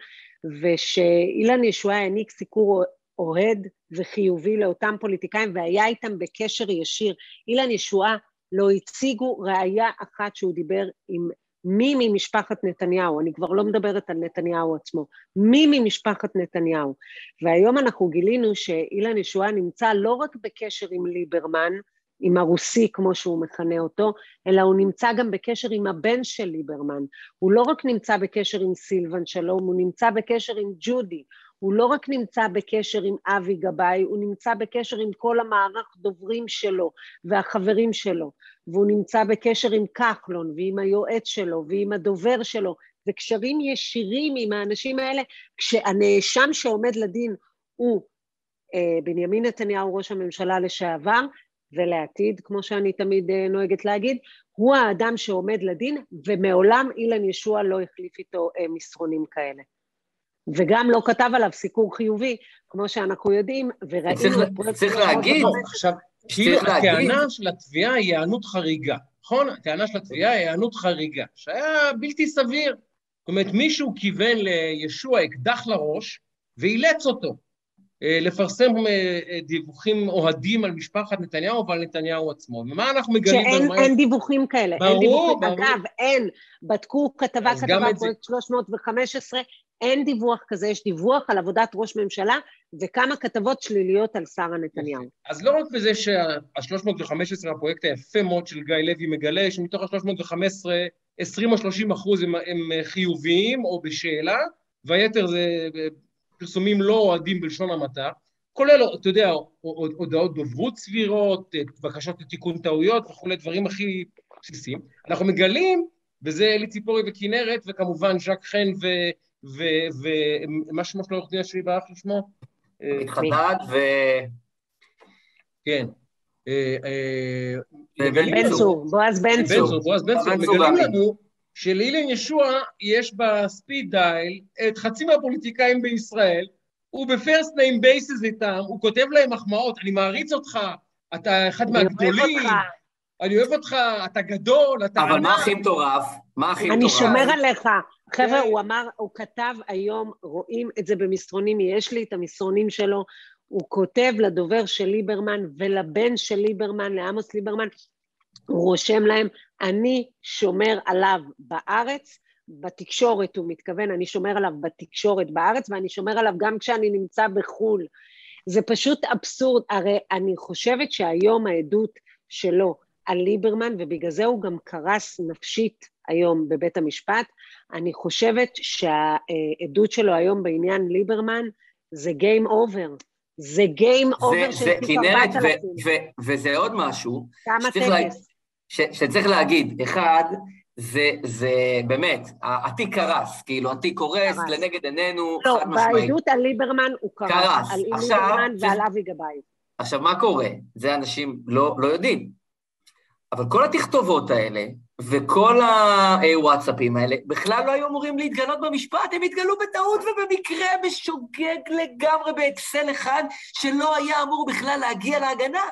ושאילן ישועה העניק סיקור אוהד וחיובי לאותם פוליטיקאים, והיה איתם בקשר ישיר. אילן ישועה לא הציגו ראייה אחת שהוא דיבר עם מי ממשפחת נתניהו, אני כבר לא מדברת על נתניהו עצמו, מי ממשפחת נתניהו. והיום אנחנו גילינו שאילן ישועה נמצא לא רק בקשר עם ליברמן, עם הרוסי כמו שהוא מכנה אותו, אלא הוא נמצא גם בקשר עם הבן של ליברמן. הוא לא רק נמצא בקשר עם סילבן שלום, הוא נמצא בקשר עם ג'ודי, הוא לא רק נמצא בקשר עם אבי גבאי, הוא נמצא בקשר עם כל המערך דוברים שלו והחברים שלו, והוא נמצא בקשר עם כחלון ועם היועץ שלו ועם הדובר שלו, זה קשרים ישירים עם האנשים האלה, כשהנאשם שעומד לדין הוא אה, בנימין נתניהו ראש הממשלה לשעבר, ולעתיד, כמו שאני תמיד אה, נוהגת להגיד, הוא האדם שעומד לדין, ומעולם אילן ישוע לא החליף איתו אה, מסרונים כאלה. וגם לא כתב עליו סיקור חיובי, כמו שאנחנו יודעים, וראינו את פרויקט... צריך להגיד, עכשיו, כאילו הטענה של התביעה היא היענות חריגה, נכון? הטענה של התביעה היא היענות חריגה, שהיה בלתי סביר. זאת אומרת, מישהו כיוון לישוע אקדח לראש ואילץ אותו. אה, לפרסם אה, אה, דיווחים אוהדים על משפחת נתניהו ועל נתניהו עצמו. ומה אנחנו מגלים? שאין במה... אין דיווחים כאלה. ברור, אין דיווחים. ברור. אגב, אין. בדקו כתבה, כתבה, פרויקט 315, אין דיווח כזה, יש דיווח על עבודת ראש ממשלה וכמה כתבות שליליות על שרה נתניהו. אז לא רק בזה שה-315, הפרויקט היפה מאוד של גיא לוי מגלה, שמתוך ה-315, 20 או 30 אחוז הם, הם חיוביים או בשאלה, והיתר זה פרסומים לא אוהדים בלשון המעטה, כולל, אתה יודע, הודעות דוברות סבירות, בקשות לתיקון טעויות וכולי, דברים הכי בסיסיים. אנחנו מגלים, וזה אלי ציפורי וכנרת, וכמובן ז'ק חן ומה שמו של העורך דין השני ברח לשמו? מתחדד ו... כן. בן צור, בועז בן צור. בועז בן צור, מגלים לנו שלאילן ישוע יש בספיד דייל את חצי מהפוליטיקאים בישראל, הוא בפרסט ניים בייסס איתם, הוא כותב להם מחמאות, אני מעריץ אותך, אתה אחד מהגדולים, אני אוהב אותך, אתה גדול, אתה אבל מה הכי מטורף? מה הכי מטורף? אני שומר עליך. חבר'ה, הוא אמר, הוא כתב היום, רואים את זה במסרונים, יש לי את המסרונים שלו, הוא כותב לדובר של ליברמן ולבן של ליברמן, לעמוס ליברמן, הוא רושם להם, אני שומר עליו בארץ, בתקשורת הוא מתכוון, אני שומר עליו בתקשורת בארץ ואני שומר עליו גם כשאני נמצא בחו"ל. זה פשוט אבסורד, הרי אני חושבת שהיום העדות שלו על ליברמן, ובגלל זה הוא גם קרס נפשית היום בבית המשפט, אני חושבת שהעדות שלו היום בעניין ליברמן זה Game Over. זה Game Over של תיק 4000. וזה עוד משהו. כמה טקס. ש, שצריך להגיד, אחד, זה, זה באמת, התיק קרס, כאילו, התיק קורס קרס. לנגד עינינו, לא, חד משמעית. לא, בעדות על ליברמן הוא קרס, קרס. על עכשיו, ליברמן ש... ועל אבי גבאי. עכשיו, מה קורה? זה אנשים לא, לא יודעים. אבל כל התכתובות האלה, וכל הוואטסאפים האלה, בכלל לא היו אמורים להתגלות במשפט, הם התגלו בטעות ובמקרה בשוגג לגמרי באקסל אחד, שלא היה אמור בכלל להגיע להגנה.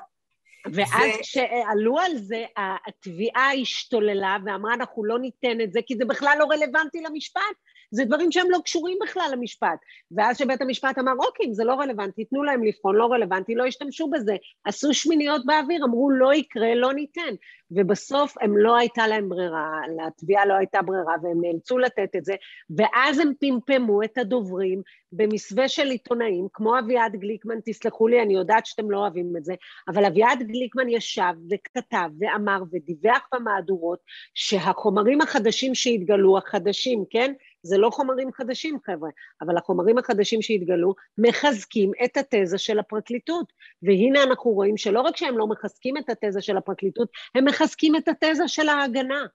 ואז כשעלו על זה, התביעה השתוללה ואמרה, אנחנו לא ניתן את זה, כי זה בכלל לא רלוונטי למשפט. זה דברים שהם לא קשורים בכלל למשפט. ואז שבית המשפט אמר, אוקיי, זה לא רלוונטי, תנו להם לבחון, לא רלוונטי, לא השתמשו בזה. עשו שמיניות באוויר, אמרו, לא יקרה, לא ניתן. ובסוף הם לא הייתה להם ברירה, לתביעה לא הייתה ברירה, והם נאלצו לתת את זה, ואז הם פמפמו את הדוברים במסווה של עיתונאים, כמו אביעד גליקמן, תסלחו לי, אני יודעת שאתם לא אוהבים את זה, אבל אביעד גליקמן ישב וכתב ואמר ודיווח במהדורות שהחומרים החדשים שהתגלו, החדשים, כן? זה לא חומרים חדשים, חבר'ה, אבל החומרים החדשים שהתגלו מחזקים את התזה של הפרקליטות. והנה אנחנו רואים שלא רק שהם לא מחזקים את התזה של הפרקליטות, הם מחזקים את התזה של ההגנה.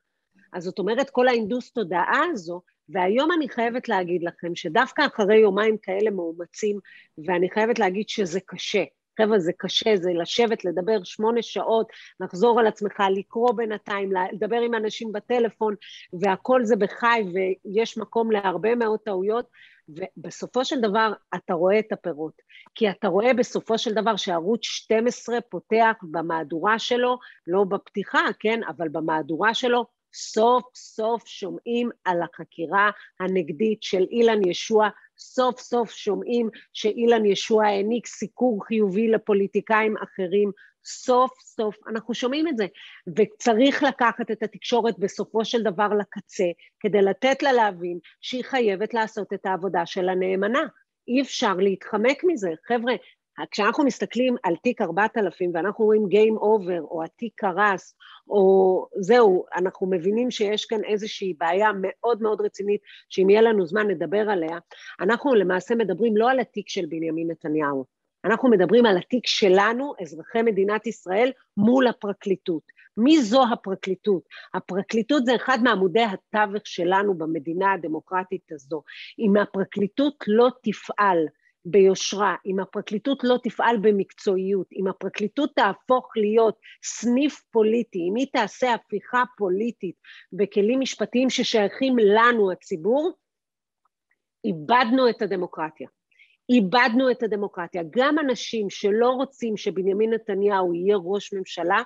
אז זאת אומרת, כל ההינדוס תודעה הזו, והיום אני חייבת להגיד לכם שדווקא אחרי יומיים כאלה מאומצים, ואני חייבת להגיד שזה קשה, חבר'ה, זה קשה, זה לשבת, לדבר שמונה שעות, לחזור על עצמך, לקרוא בינתיים, לדבר עם אנשים בטלפון, והכל זה בחי, ויש מקום להרבה מאוד טעויות, ובסופו של דבר אתה רואה את הפירות. כי אתה רואה בסופו של דבר שערוץ 12 פותח במהדורה שלו, לא בפתיחה, כן, אבל במהדורה שלו, סוף סוף שומעים על החקירה הנגדית של אילן ישוע סוף סוף שומעים שאילן ישוע העניק סיקור חיובי לפוליטיקאים אחרים, סוף סוף אנחנו שומעים את זה, וצריך לקחת את התקשורת בסופו של דבר לקצה, כדי לתת לה להבין שהיא חייבת לעשות את העבודה שלה נאמנה. אי אפשר להתחמק מזה. חבר'ה, כשאנחנו מסתכלים על תיק 4000 ואנחנו רואים Game Over או התיק קרס או זהו, אנחנו מבינים שיש כאן איזושהי בעיה מאוד מאוד רצינית שאם יהיה לנו זמן נדבר עליה, אנחנו למעשה מדברים לא על התיק של בנימין נתניהו, אנחנו מדברים על התיק שלנו, אזרחי מדינת ישראל, מול הפרקליטות. מי זו הפרקליטות? הפרקליטות זה אחד מעמודי התווך שלנו במדינה הדמוקרטית הזו. אם הפרקליטות לא תפעל ביושרה, אם הפרקליטות לא תפעל במקצועיות, אם הפרקליטות תהפוך להיות סניף פוליטי, אם היא תעשה הפיכה פוליטית בכלים משפטיים ששייכים לנו, הציבור, איבדנו את הדמוקרטיה. איבדנו את הדמוקרטיה. גם אנשים שלא רוצים שבנימין נתניהו יהיה ראש ממשלה,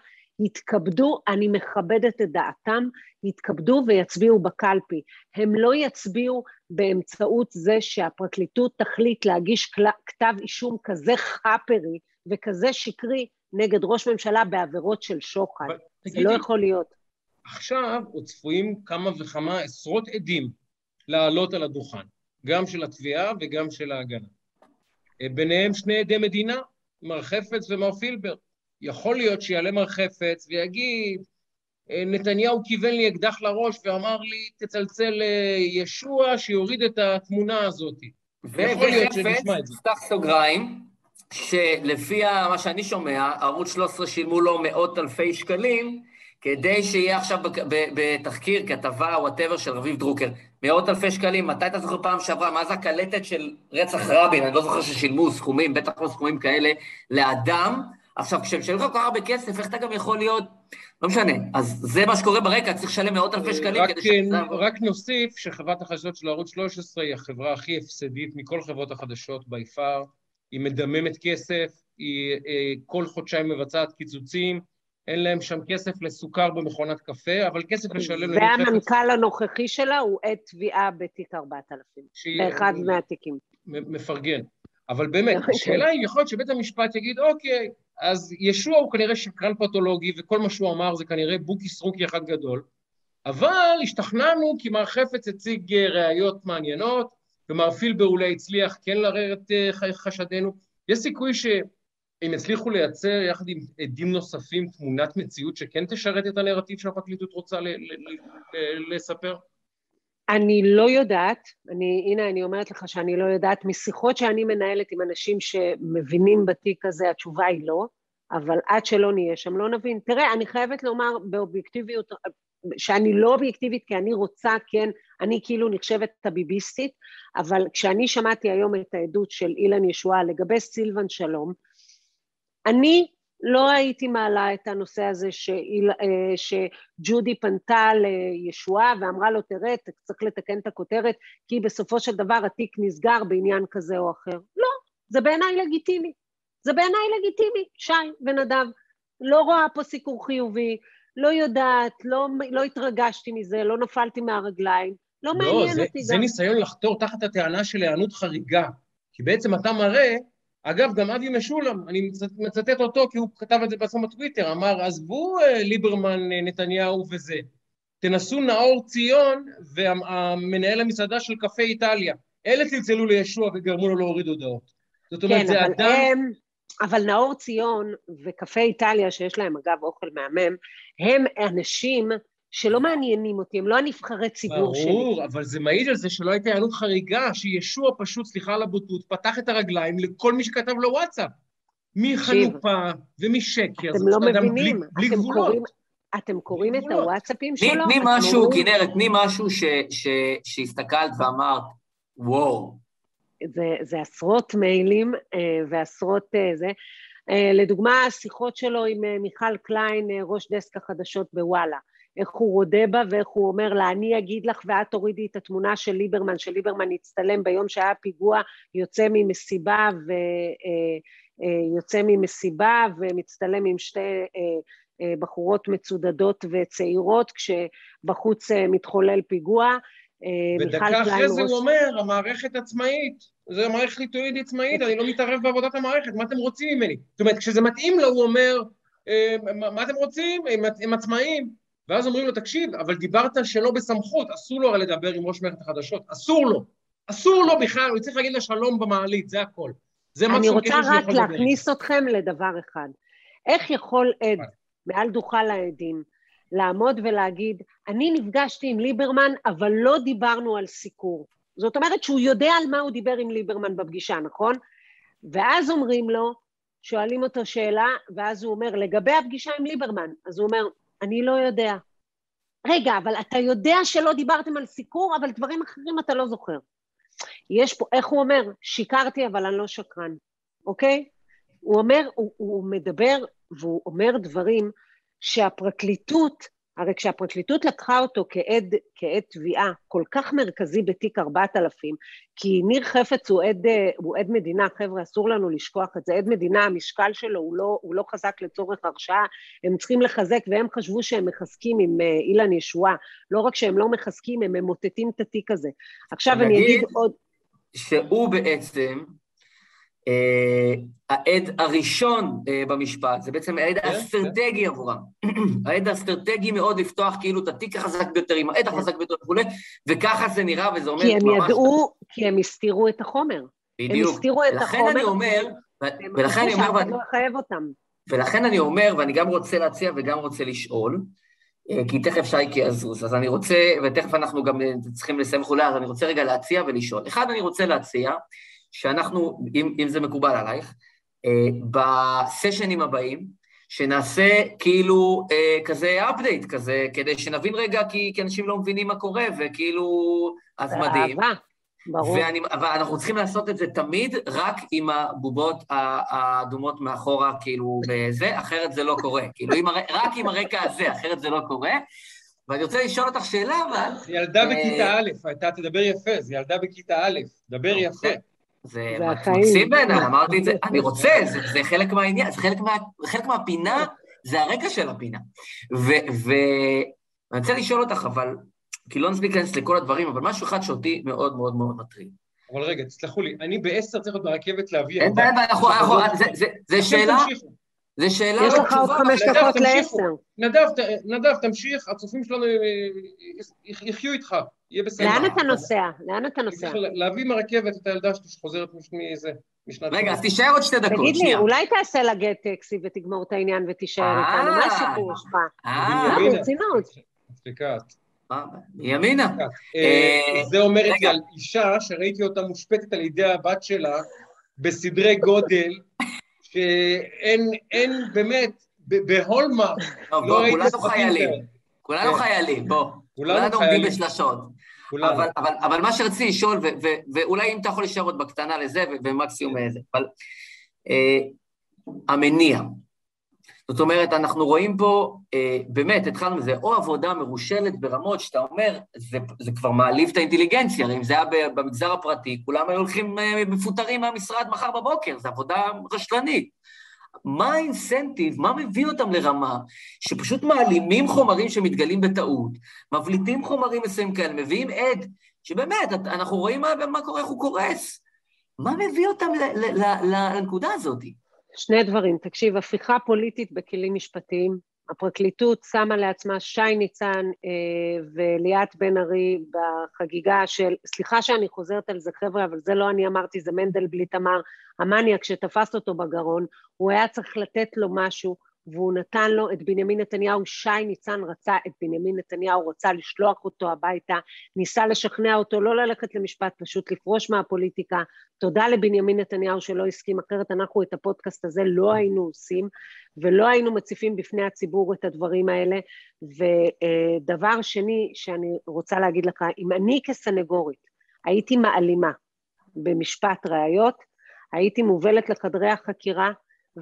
יתכבדו, אני מכבדת את דעתם, יתכבדו ויצביעו בקלפי. הם לא יצביעו באמצעות זה שהפרקליטות תחליט להגיש כתב אישום כזה חאפרי וכזה שקרי נגד ראש ממשלה בעבירות של שוחד. זה לא יכול להיות. עכשיו עוד צפויים כמה וכמה עשרות עדים לעלות על הדוכן, גם של התביעה וגם של ההגנה. אה, ביניהם שני עדי מדינה, מר חפץ ומר פילבר. יכול להיות שיעלה מר חפץ ויגיד, נתניהו כיוון לי אקדח לראש ואמר לי, תצלצל לישוע שיוריד את התמונה הזאת. יכול להיות שנשמע את זה. פתח סוגריים, שלפי מה שאני שומע, ערוץ 13 שילמו לו מאות אלפי שקלים, כדי שיהיה עכשיו בתחקיר, כתבה, whatever, של רביב דרוקר. מאות אלפי שקלים, מתי אתה זוכר פעם שעברה, מה זה הקלטת של רצח רבין? אני לא זוכר ששילמו סכומים, בטח לא סכומים כאלה, לאדם. עכשיו, כשמשלמים לך כל כך הרבה כסף, איך אתה גם יכול להיות... לא משנה. אז זה מה שקורה ברקע, צריך לשלם מאות אלפי שקלים כדי ש... רק נוסיף שחברת החדשות של ערוץ 13 היא החברה הכי הפסדית מכל חברות החדשות בי פאר. היא מדממת כסף, היא אה, כל חודשיים מבצעת קיצוצים, אין להם שם כסף לסוכר במכונת קפה, אבל כסף לשלם... והמנכ"ל הנוכחי שלה הוא עת תביעה בתיק 4000, באחד מהתיקים. מפרגן. אבל באמת, השאלה היא, יכול להיות שבית המשפט יגיד, אוקיי, אז ישוע הוא כנראה שקרן פתולוגי, וכל מה שהוא אמר זה כנראה בוקי סרוקי אחד גדול, אבל השתכנענו כי מר חפץ הציג אה, ראיות מעניינות, ומר פילבר אולי הצליח כן לערער את אה, חשדנו. יש סיכוי ש... הם יצליחו לייצר יחד עם עדים נוספים תמונת מציאות שכן תשרת את הנרטיב שהפרקליטות רוצה לספר? אני לא יודעת, אני, הנה אני אומרת לך שאני לא יודעת, משיחות שאני מנהלת עם אנשים שמבינים בתיק הזה, התשובה היא לא, אבל עד שלא נהיה שם לא נבין. תראה, אני חייבת לומר באובייקטיביות, שאני לא אובייקטיבית כי אני רוצה, כן, אני כאילו נחשבת הביביסטית, אבל כשאני שמעתי היום את העדות של אילן ישועה לגבי סילבן שלום, אני לא הייתי מעלה את הנושא הזה שאיל, אה, שג'ודי פנתה לישועה ואמרה לו, תראה, צריך לתקן את הכותרת, כי בסופו של דבר התיק נסגר בעניין כזה או אחר. לא, זה בעיניי לגיטימי. זה בעיניי לגיטימי, שי ונדב. לא רואה פה סיקור חיובי, לא יודעת, לא, לא התרגשתי מזה, לא נפלתי מהרגליים, לא, לא מעניין זה, אותי זה גם. זה ניסיון לחתור תחת הטענה של היענות חריגה, כי בעצם אתה מראה אגב, גם אבי משולם, אני מצטט אותו כי הוא כתב את זה בעצמו בטוויטר, אמר, עזבו אה, ליברמן, אה, נתניהו וזה, תנסו נאור ציון ומנהל המסעדה של קפה איטליה. אלה צלצלו לישוע וגרמו לו להוריד הודעות. זאת אומרת, כן, זה אבל אדם... הם, אבל נאור ציון וקפה איטליה, שיש להם אגב אוכל מהמם, הם אנשים שלא מעניינים אותי, הם לא הנבחרי ציבור ברור, שלי. ברור, אבל זה מעיד על זה שלא הייתה היענות חריגה, שישוע פשוט, סליחה על הבוטות, פתח את הרגליים לכל מי שכתב לו וואטסאפ. מחנופה ומשקר, אתם לא מבינים, בלי, בלי אתם גבולות. קוראים, אתם קוראים את הוואטסאפים שלו? תני משהו, כנרת, תני משהו שהסתכלת ואמרת, וואו. זה, זה עשרות מיילים אה, ועשרות אה, זה. אה, לדוגמה, השיחות שלו עם מיכל קליין, ראש דסק החדשות בוואלה. איך הוא רודה בה ואיך הוא אומר לה, אני אגיד לך ואת תורידי את התמונה של ליברמן, שליברמן הצטלם ביום שהיה פיגוע, יוצא ממסיבה ויוצא אה, אה, ממסיבה ומצטלם עם שתי אה, בחורות מצודדות וצעירות כשבחוץ מתחולל פיגוע. ודקה אחרי זה הוא אומר, המערכת עצמאית, זה מערכת ליטואית עצמאית, אני לא מתערב בעבודת המערכת, מה אתם רוצים ממני? זאת אומרת, כשזה מתאים לו, הוא אומר, מה אתם רוצים? הם עצמאים. ואז אומרים לו, תקשיב, אבל דיברת שלא בסמכות, אסור לו הרי לדבר עם ראש מערכת החדשות, אסור לו. אסור לו בכלל, הוא צריך להגיד לה שלום במעלית, זה הכל. זה אני רוצה רק להכניס אתכם לדבר אחד. איך יכול עד מעל דוכן העדים לעמוד ולהגיד, אני נפגשתי עם ליברמן, אבל לא דיברנו על סיקור. זאת אומרת שהוא יודע על מה הוא דיבר עם ליברמן בפגישה, נכון? ואז אומרים לו, שואלים אותו שאלה, ואז הוא אומר, לגבי הפגישה עם ליברמן, אז הוא אומר, אני לא יודע. רגע, אבל אתה יודע שלא דיברתם על סיקור, אבל דברים אחרים אתה לא זוכר. יש פה, איך הוא אומר? שיקרתי, אבל אני לא שקרן, אוקיי? הוא אומר, הוא, הוא מדבר והוא אומר דברים שהפרקליטות הרי כשהפרקליטות לקחה אותו כעד, כעד תביעה כל כך מרכזי בתיק 4000, כי ניר חפץ הוא עד, הוא עד מדינה, חבר'ה, אסור לנו לשכוח את זה, עד מדינה, המשקל שלו הוא לא, הוא לא חזק לצורך הרשעה, הם צריכים לחזק, והם חשבו שהם מחזקים עם אה, אילן ישועה, לא רק שהם לא מחזקים, הם ממוטטים את התיק הזה. עכשיו אני אגיד עוד... שהוא בעצם העד הראשון אה, במשפט, זה בעצם העד כן, האסטרטגי כן. עבורם. העד האסטרטגי מאוד לפתוח כאילו את התיק החזק ביותר עם העד החזק ביותר וכולי, וככה זה נראה וזה אומר ממש... כי הם ידעו, כי הם הסתירו את החומר. בדיוק. הם הסתירו את החומר. ולכן אני אומר, ולכן אני אומר... לא לחייב אותם. ולכן אני אומר, ואני גם רוצה להציע וגם רוצה לשאול, אה, כי תכף שייקי יזוז, אז אני רוצה, ותכף אנחנו גם צריכים לסיים וכולי, אז אני רוצה רגע להציע ולשאול. אחד, אני רוצה להציע, שאנחנו, אם, אם זה מקובל עלייך, אה, בסשנים הבאים, שנעשה כאילו אה, כזה אפדייט כזה, כדי שנבין רגע, כי, כי אנשים לא מבינים מה קורה, וכאילו, אז מדהים. באהבה, ברור. ואני, אבל אנחנו צריכים לעשות את זה תמיד רק עם הבובות האדומות מאחורה, כאילו, בזה, אחרת זה לא קורה. כאילו, עם, רק עם הרקע הזה, אחרת זה לא קורה. ואני רוצה לשאול אותך שאלה, אבל... זה ילדה בכיתה א', אתה תדבר יפה, זה ילדה בכיתה א', דבר אוקיי. יפה. זה מקסים בעיניי, אמרתי את זה, אני רוצה, זה, זה חלק מהעניין, זה חלק, מה, חלק מהפינה, זה הרקע של הפינה. ואני רוצה לשאול אותך, אבל, כי לא נספיק להיכנס לכל הדברים, אבל משהו אחד שאותי מאוד מאוד מאוד מטריד. אבל רגע, תסלחו לי, אני בעשר צריך להיות ברכבת להביא... אין בעיה, זה שאלה... זה שאלה... יש לך עוד חמש דקות לעשר. נדב, תמשיך, הצופים שלנו אה, אה, יחיו איתך, יהיה בסדר. לאן אתה נוסע? לאן אתה נוסע? להביא מהרכבת את הילדה שלי שחוזרת משנת... רגע, אז תישאר עוד שתי דקות, תגיד לי, אולי תעשה לה גט טקסי ותגמור את העניין ותישאר איתנו, מה הסיפור שלך? אה, לא, ברצינות. סליחה. ימינה. זה אומר את זה על אישה שראיתי אותה מושפטת על ידי הבת שלה בסדרי גודל שאין באמת, בהולמרק, לא ראיתי כולנו חיילים, כולנו כן. חיילים, בוא. כולנו עומדים בשלשות. אבל, אבל, אבל מה שרציתי לשאול, ו, ו, ואולי אם אתה יכול להישאר עוד בקטנה לזה, ומקסימום איזה, אבל אה, המניע. זאת אומרת, אנחנו רואים פה, אה, באמת, התחלנו מזה, או עבודה מרושלת ברמות שאתה אומר, זה, זה כבר מעליב את האינטליגנציה, הרי אם זה היה במגזר הפרטי, כולם היו הולכים אה, מפוטרים מהמשרד מחר בבוקר, זו עבודה רשלנית. מה האינסנטיב, מה מביא אותם לרמה שפשוט מעלימים חומרים שמתגלים בטעות, מבליטים חומרים מסוימים כאלה, מביאים עד, שבאמת, אנחנו רואים מה, מה קורה, איך הוא קורס. מה מביא אותם לנקודה הזאת? שני דברים, תקשיב, הפיכה פוליטית בכלים משפטיים, הפרקליטות שמה לעצמה שי ניצן אה, וליאת בן ארי בחגיגה של, סליחה שאני חוזרת על זה חבר'ה, אבל זה לא אני אמרתי, זה מנדלבליט אמר, המניאק שתפס אותו בגרון, הוא היה צריך לתת לו משהו, והוא נתן לו את בנימין נתניהו, שי ניצן רצה את בנימין נתניהו, רצה לשלוח אותו הביתה, ניסה לשכנע אותו לא ללכת למשפט, פשוט לפרוש מהפוליטיקה. תודה לבנימין נתניהו שלא הסכים, אחרת אנחנו את הפודקאסט הזה לא היינו עושים, ולא היינו מציפים בפני הציבור את הדברים האלה. ודבר שני שאני רוצה להגיד לך, אם אני כסנגורית הייתי מעלימה במשפט ראיות, הייתי מובלת לחדרי החקירה,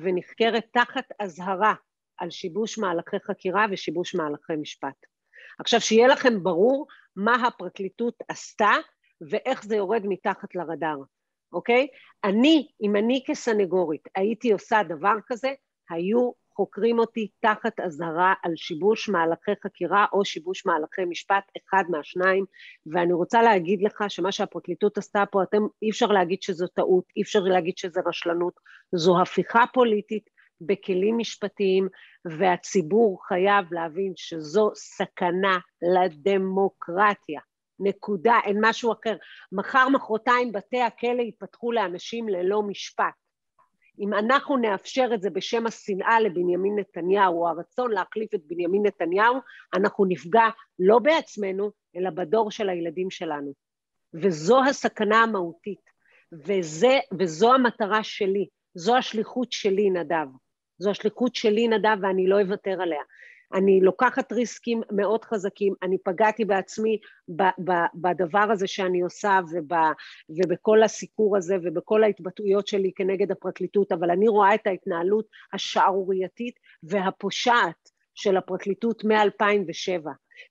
ונחקרת תחת אזהרה על שיבוש מהלכי חקירה ושיבוש מהלכי משפט. עכשיו, שיהיה לכם ברור מה הפרקליטות עשתה ואיך זה יורד מתחת לרדאר, אוקיי? אני, אם אני כסנגורית הייתי עושה דבר כזה, היו חוקרים אותי תחת אזהרה על שיבוש מהלכי חקירה או שיבוש מהלכי משפט, אחד מהשניים, ואני רוצה להגיד לך שמה שהפרקליטות עשתה פה, אתם, אי אפשר להגיד שזו טעות, אי אפשר להגיד שזו רשלנות, זו הפיכה פוליטית בכלים משפטיים, והציבור חייב להבין שזו סכנה לדמוקרטיה. נקודה, אין משהו אחר. מחר, מחרתיים בתי הכלא ייפתחו לאנשים ללא משפט. אם אנחנו נאפשר את זה בשם השנאה לבנימין נתניהו, או הרצון להחליף את בנימין נתניהו, אנחנו נפגע לא בעצמנו, אלא בדור של הילדים שלנו. וזו הסכנה המהותית, וזה, וזו המטרה שלי, זו השליחות שלי, נדב. זו השליחות שלי, נדב, ואני לא אוותר עליה. אני לוקחת ריסקים מאוד חזקים, אני פגעתי בעצמי ב, ב, בדבר הזה שאני עושה וב, ובכל הסיקור הזה ובכל ההתבטאויות שלי כנגד הפרקליטות, אבל אני רואה את ההתנהלות השערורייתית והפושעת של הפרקליטות מ-2007,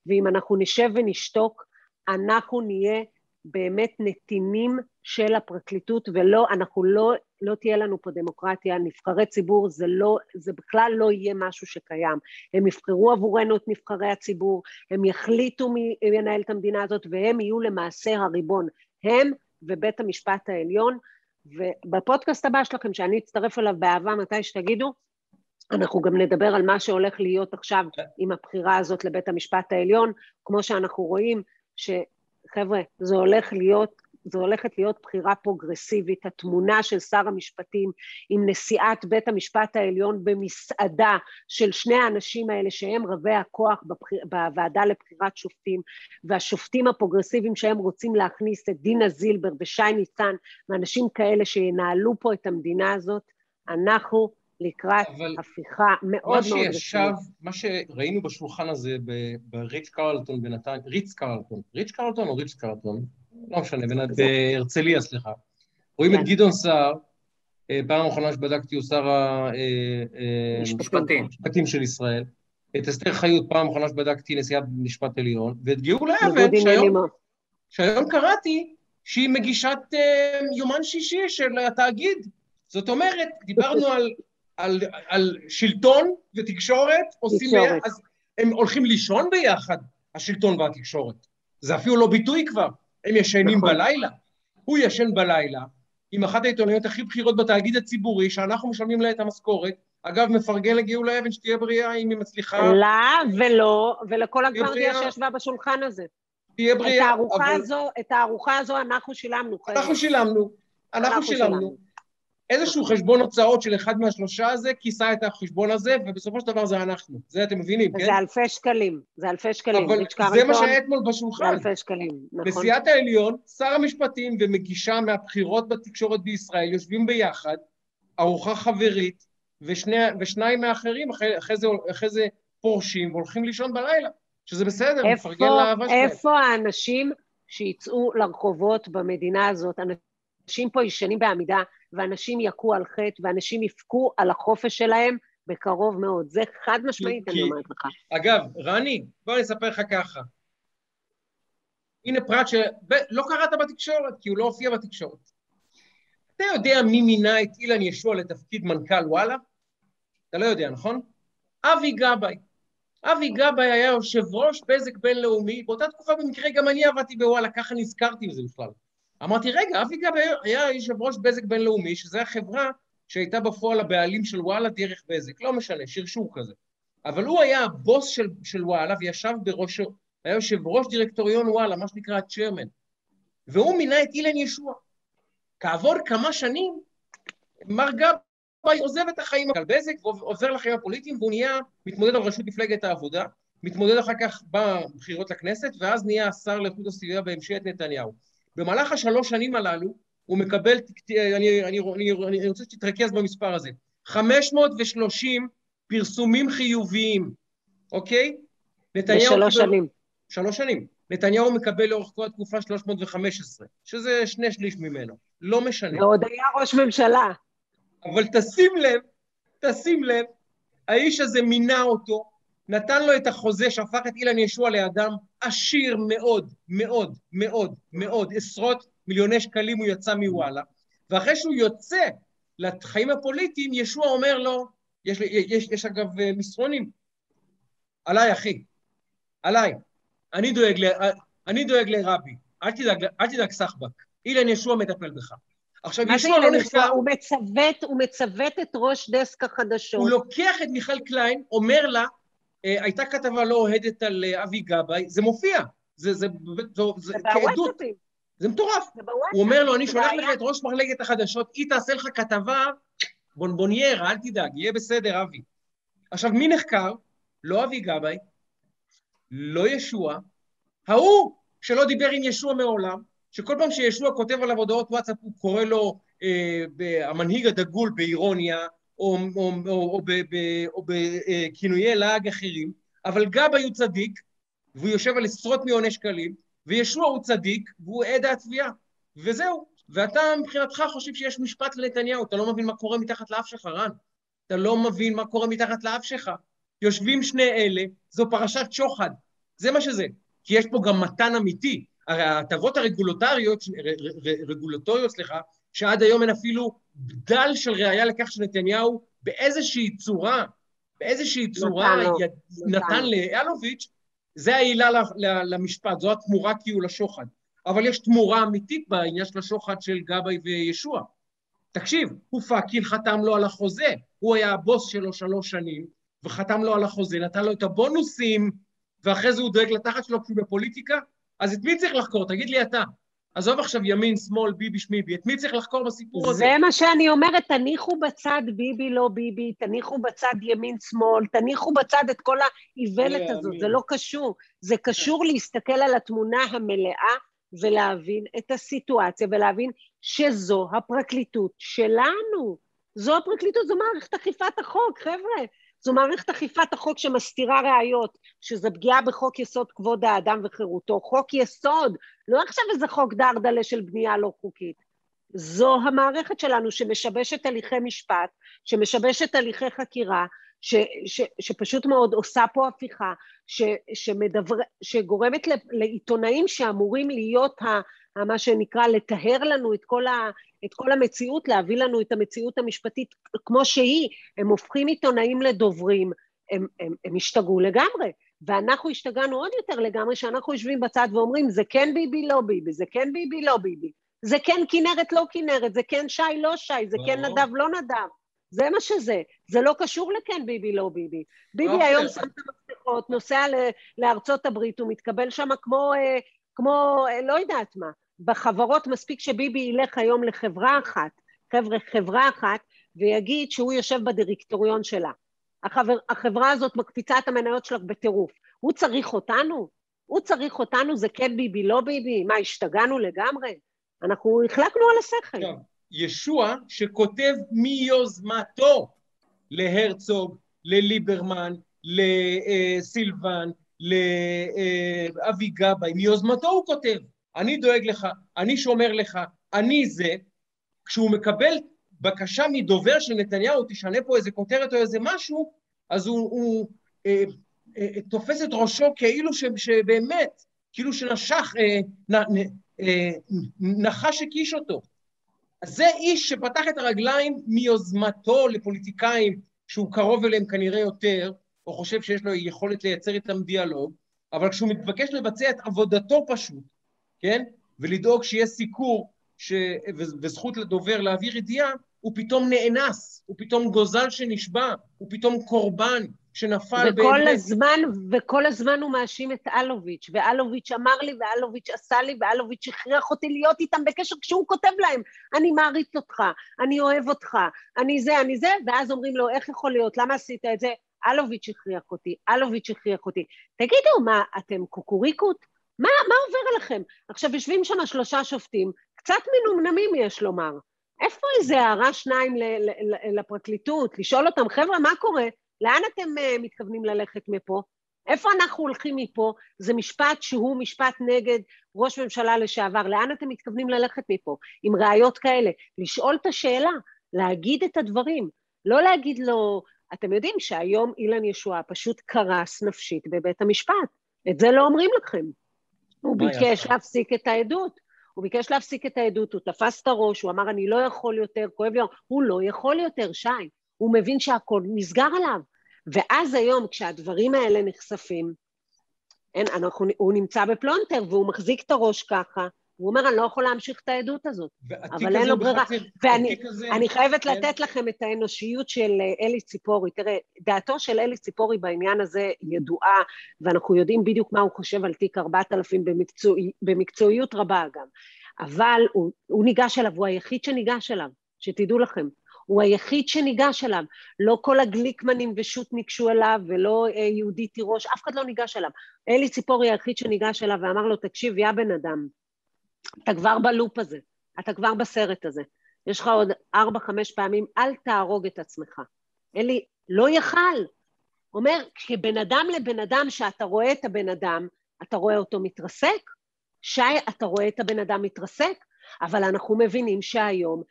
ואם אנחנו נשב ונשתוק, אנחנו נהיה באמת נתינים של הפרקליטות, ולא, אנחנו לא, לא תהיה לנו פה דמוקרטיה, נבחרי ציבור זה לא, זה בכלל לא יהיה משהו שקיים. הם יבחרו עבורנו את נבחרי הציבור, הם יחליטו מי ינהל את המדינה הזאת, והם יהיו למעשה הריבון. הם ובית המשפט העליון, ובפודקאסט הבא שלכם, שאני אצטרף אליו באהבה מתי שתגידו, אנחנו גם נדבר על מה שהולך להיות עכשיו עם הבחירה הזאת לבית המשפט העליון, כמו שאנחנו רואים, שחבר'ה, זה הולך להיות זו הולכת להיות בחירה פרוגרסיבית, התמונה של שר המשפטים עם נשיאת בית המשפט העליון במסעדה של שני האנשים האלה שהם רבי הכוח בבחיר, בוועדה לבחירת שופטים, והשופטים הפרוגרסיביים שהם רוצים להכניס את דינה זילבר ושי ניצן, ואנשים כאלה שינהלו פה את המדינה הזאת, אנחנו לקראת הפיכה מאוד מאוד רצינית. מה שראינו בשולחן הזה בריץ' קרלטון בנתניה, ריץ קרלטון, ריץ' קרלטון או ריץ' קרלטון? לא משנה, בהרצליה, סליחה. רואים את כן. גדעון סער, אה, פעם אחרונה שבדקתי הוא שר המשפטים אה, של ישראל, את אסתר חיות, פעם אחרונה שבדקתי נשיאת משפט עליון, ואת גאולה אבן, שהיום קראתי שהיא מגישת אה, יומן שישי של התאגיד. זאת אומרת, דיברנו על, על, על שלטון ותקשורת, עושים אז הם הולכים לישון ביחד, השלטון והתקשורת. זה אפילו לא ביטוי כבר. הם ישנים נכון. בלילה. הוא ישן בלילה עם אחת העיתונאיות הכי בכירות בתאגיד הציבורי, שאנחנו משלמים לה את המשכורת. אגב, מפרגן לגאולה אבן שתהיה בריאה אם היא מצליחה... לה ולא, ולכל הגוורדיה שישבה בשולחן הזה. תהיה בריאה, את הארוחה אבל... הזו, את הארוחה הזו אנחנו שילמנו. אנחנו שילמנו. אנחנו שילמנו. איזשהו חשבון הוצאות של אחד מהשלושה הזה כיסה את החשבון הזה, ובסופו של דבר זה אנחנו. זה אתם מבינים, כן? זה אלפי שקלים, זה אלפי שקלים. אבל זה מה שהיה אתמול בשולחן. זה אלפי שקלים, נכון. נשיאת העליון, שר המשפטים ומגישה מהבחירות בתקשורת בישראל יושבים ביחד, ארוחה חברית, ושני, ושניים מהאחרים אחרי, אחרי, זה, אחרי זה פורשים והולכים לישון בלילה, שזה בסדר, מפרגן לאהבה שלהם. איפה האנשים שיצאו לרחובות במדינה הזאת? אנשים פה ישנים בעמידה, ואנשים יכו על חטא, ואנשים יבכו על החופש שלהם בקרוב מאוד. זה חד משמעית, אני אומרת לך. אגב, רני, בוא אני אספר לך ככה. הנה פרט שלא קראת בתקשורת, כי הוא לא הופיע בתקשורת. אתה יודע מי מינה את אילן ישוע לתפקיד מנכ"ל וואלה? אתה לא יודע, נכון? אבי גבאי. אבי גבאי היה יושב ראש בזק בינלאומי, באותה תקופה במקרה גם אני עבדתי בוואלה, ככה נזכרתי בזה בכלל. אמרתי, רגע, אבי גבי היה יושב ראש בזק בינלאומי, שזו החברה שהייתה בפועל הבעלים של וואלה דרך בזק, לא משנה, שרשור כזה. אבל הוא היה הבוס של, של וואלה וישב בראש, היה יושב ראש דירקטוריון וואלה, מה שנקרא צ'רמן. והוא מינה את אילן ישוע. כעבור כמה שנים, מר גבאי עוזב את החיים על בזק ועוזר לחיים הפוליטיים, והוא נהיה מתמודד על ראשות מפלגת העבודה, מתמודד אחר כך בבחירות לכנסת, ואז נהיה השר לאיכות הסביבה בממשלת נתניהו. במהלך השלוש שנים הללו הוא מקבל, אני, אני, אני, אני רוצה שתתרכז במספר הזה, 530 פרסומים חיוביים, אוקיי? נתניהו... בשלוש שנים. שלוש שנים. נתניהו מקבל לאורך כל התקופה 315, שזה שני שליש ממנו. לא משנה. ועוד היה ראש ממשלה. אבל תשים לב, תשים לב, האיש הזה מינה אותו נתן לו את החוזה שהפך את אילן ישוע לאדם עשיר מאוד, מאוד, מאוד, מאוד, עשרות מיליוני שקלים הוא יצא מוואלה, ואחרי שהוא יוצא לחיים הפוליטיים, ישוע אומר לו, יש, יש, יש אגב אה, מסרונים, עליי אחי, עליי, אני דואג, ל, אני דואג לרבי, אל תדאג, אל תדאג סחבק, אילן ישוע מטפל בך. עכשיו, ישוע לא נחקר... הוא מצוות, הוא מצוות את ראש דסק החדשות. הוא לוקח את מיכל קליין, אומר לה, אה, הייתה כתבה לא אוהדת על אה, אבי גבאי, זה מופיע, זה, זה, זה, זה, זה כעדות. זה מטורף. הוא אומר לו, אני שולח לך את ראש מחלקת החדשות, היא תעשה לך כתבה בונבוניירה, אל תדאג, יהיה בסדר, אבי. עכשיו, מי נחקר? לא אבי גבאי, לא ישוע, ההוא שלא דיבר עם ישוע מעולם, שכל פעם שישוע כותב עליו הודעות וואטסאפ, הוא קורא לו אה, המנהיג הדגול באירוניה, או, או, או, או בכינויי לעג אחרים, אבל גבאי הוא צדיק, והוא יושב על עשרות מיליוני שקלים, וישוע הוא צדיק, והוא עד התביעה, וזהו. ואתה מבחינתך חושב שיש משפט לנתניהו, אתה לא מבין מה קורה מתחת לאף שלך, רן. אתה לא מבין מה קורה מתחת לאף שלך. יושבים שני אלה, זו פרשת שוחד. זה מה שזה. כי יש פה גם מתן אמיתי. הרי ההטבות הרגולטוריות, רגולטוריות, סליחה, שעד היום הן אפילו בדל של ראייה לכך שנתניהו באיזושהי צורה, באיזושהי צורה נתן לו. נתן לאלוביץ', זה העילה למשפט, זו התמורה כאילו לשוחד. אבל יש תמורה אמיתית בעניין של השוחד של גבאי וישועה. תקשיב, הוא fucking חתם לו על החוזה, הוא היה הבוס שלו שלוש שנים, וחתם לו על החוזה, נתן לו את הבונוסים, ואחרי זה הוא דואג לתחת שלו כשהוא בפוליטיקה, אז את מי צריך לחקור? תגיד לי אתה. עזוב עכשיו ימין, שמאל, ביבי, שמיבי, את מי צריך לחקור בסיפור הזה? זה מה שאני אומרת, תניחו בצד ביבי, לא ביבי, תניחו בצד ימין, שמאל, תניחו בצד את כל האיוולת הזאת. זה לא קשור. זה קשור להסתכל על התמונה המלאה ולהבין את הסיטואציה ולהבין שזו הפרקליטות שלנו. זו הפרקליטות, זו מערכת אכיפת החוק, חבר'ה. זו מערכת אכיפת החוק שמסתירה ראיות, שזה פגיעה בחוק יסוד כבוד האדם וחירותו, חוק יסוד, לא עכשיו איזה חוק דרדלה של בנייה לא חוקית. זו המערכת שלנו שמשבשת הליכי משפט, שמשבשת הליכי חקירה, ש, ש, שפשוט מאוד עושה פה הפיכה, ש, שמדבר, שגורמת לעיתונאים שאמורים להיות ה, מה שנקרא לטהר לנו את כל, את כל המציאות, להביא לנו את המציאות המשפטית כמו שהיא, הם הופכים עיתונאים לדוברים, הם, הם, הם השתגעו לגמרי. ואנחנו השתגענו עוד יותר לגמרי, שאנחנו יושבים בצד ואומרים, זה כן ביבי, לא ביבי, זה כן ביבי, לא ביבי, זה כן כנרת, לא כנרת, זה כן שי, לא שי, זה כן. נדב, לא נדב. זה מה שזה. זה לא קשור לכן ביבי, לא ביבי. ביבי אוקיי. היום שם את המפתחות, נוסע לארצות הברית, הוא מתקבל שם כמו, אה, כמו, אה, לא יודעת מה. בחברות מספיק שביבי ילך היום לחברה אחת, חבר'ה, חברה אחת, ויגיד שהוא יושב בדירקטוריון שלה. החבר, החברה הזאת מקפיצה את המניות שלך בטירוף. הוא צריך אותנו? הוא צריך אותנו, זה כן ביבי, לא ביבי? מה, השתגענו לגמרי? אנחנו החלקנו על השכל. עכשיו, ישוע שכותב מיוזמתו להרצוג, לליברמן, לסילבן, לאבי גבאי, מיוזמתו הוא כותב, אני דואג לך, אני שומר לך, אני זה, כשהוא מקבל בקשה מדובר של נתניהו, תשנה פה איזה כותרת או איזה משהו, אז הוא, הוא אה, אה, תופס את ראשו כאילו ש, שבאמת, כאילו שנשך, אה, נ, נ, אה, נחש הקיש אותו. זה איש שפתח את הרגליים מיוזמתו לפוליטיקאים שהוא קרוב אליהם כנראה יותר, או חושב שיש לו יכולת לייצר איתם דיאלוג, אבל כשהוא מתבקש לבצע את עבודתו פשוט, כן? ולדאוג שיהיה סיקור ש... וזכות לדובר להעביר ידיעה, הוא פתאום נאנס, הוא פתאום גוזל שנשבע, הוא פתאום קורבן שנפל וכל הזמן, וכל הזמן הוא מאשים את אלוביץ', ואלוביץ' אמר לי, ואלוביץ' עשה לי, ואלוביץ' הכריח אותי להיות איתם בקשר כשהוא כותב להם, אני מעריץ אותך, אני אוהב אותך, אני זה, אני זה, ואז אומרים לו, איך יכול להיות, למה עשית את זה? אלוביץ' הכריח אותי, אלוביץ' הכריח אותי. תגידו, מה, אתם קוקוריקות? מה, מה עובר עליכם? עכשיו, יושבים שם שלושה שופטים, קצת מנומנמים יש לומר. איפה איזה הערה שניים לפרקליטות, לשאול אותם, חבר'ה, מה קורה? לאן אתם uh, מתכוונים ללכת מפה? איפה אנחנו הולכים מפה? זה משפט שהוא משפט נגד ראש ממשלה לשעבר. לאן אתם מתכוונים ללכת מפה? עם ראיות כאלה. לשאול את השאלה, להגיד את הדברים. לא להגיד לו, אתם יודעים שהיום אילן ישועה פשוט קרס נפשית בבית המשפט. את זה לא אומרים לכם. הוא ביקש? להפסיק את העדות. הוא ביקש להפסיק את העדות, הוא תפס את הראש, הוא אמר, אני לא יכול יותר, כואב לי, הוא לא יכול יותר, שי. הוא מבין שהכל נסגר עליו. ואז היום, כשהדברים האלה נחשפים, אין, אנחנו, הוא נמצא בפלונטר והוא מחזיק את הראש ככה, הוא אומר, אני לא יכול להמשיך את העדות הזאת. אבל אין לו ברירה. ואני- הזה- אני חייבת כן. לתת לכם את האנושיות של אה, אלי ציפורי. תראה, דעתו של אלי ציפורי בעניין הזה ידועה, ואנחנו יודעים בדיוק מה הוא חושב על תיק 4000 במקצוע, במקצועיות רבה גם. אבל הוא, הוא ניגש אליו, הוא היחיד שניגש אליו, שתדעו לכם. הוא היחיד שניגש אליו. לא כל הגליקמנים ושות' ניגשו אליו, ולא אה, יהודית תירוש, אף אחד לא ניגש אליו. אלי ציפורי היחיד שניגש אליו ואמר לו, תקשיב, יא בן אדם, אתה כבר בלופ הזה, אתה כבר בסרט הזה. יש לך עוד ארבע, חמש פעמים, אל תהרוג את עצמך. אלי, לא יכל. אומר, כבן אדם לבן אדם, שאתה רואה את הבן אדם, אתה רואה אותו מתרסק? שי, אתה רואה את הבן אדם מתרסק? אבל אנחנו מבינים שהיום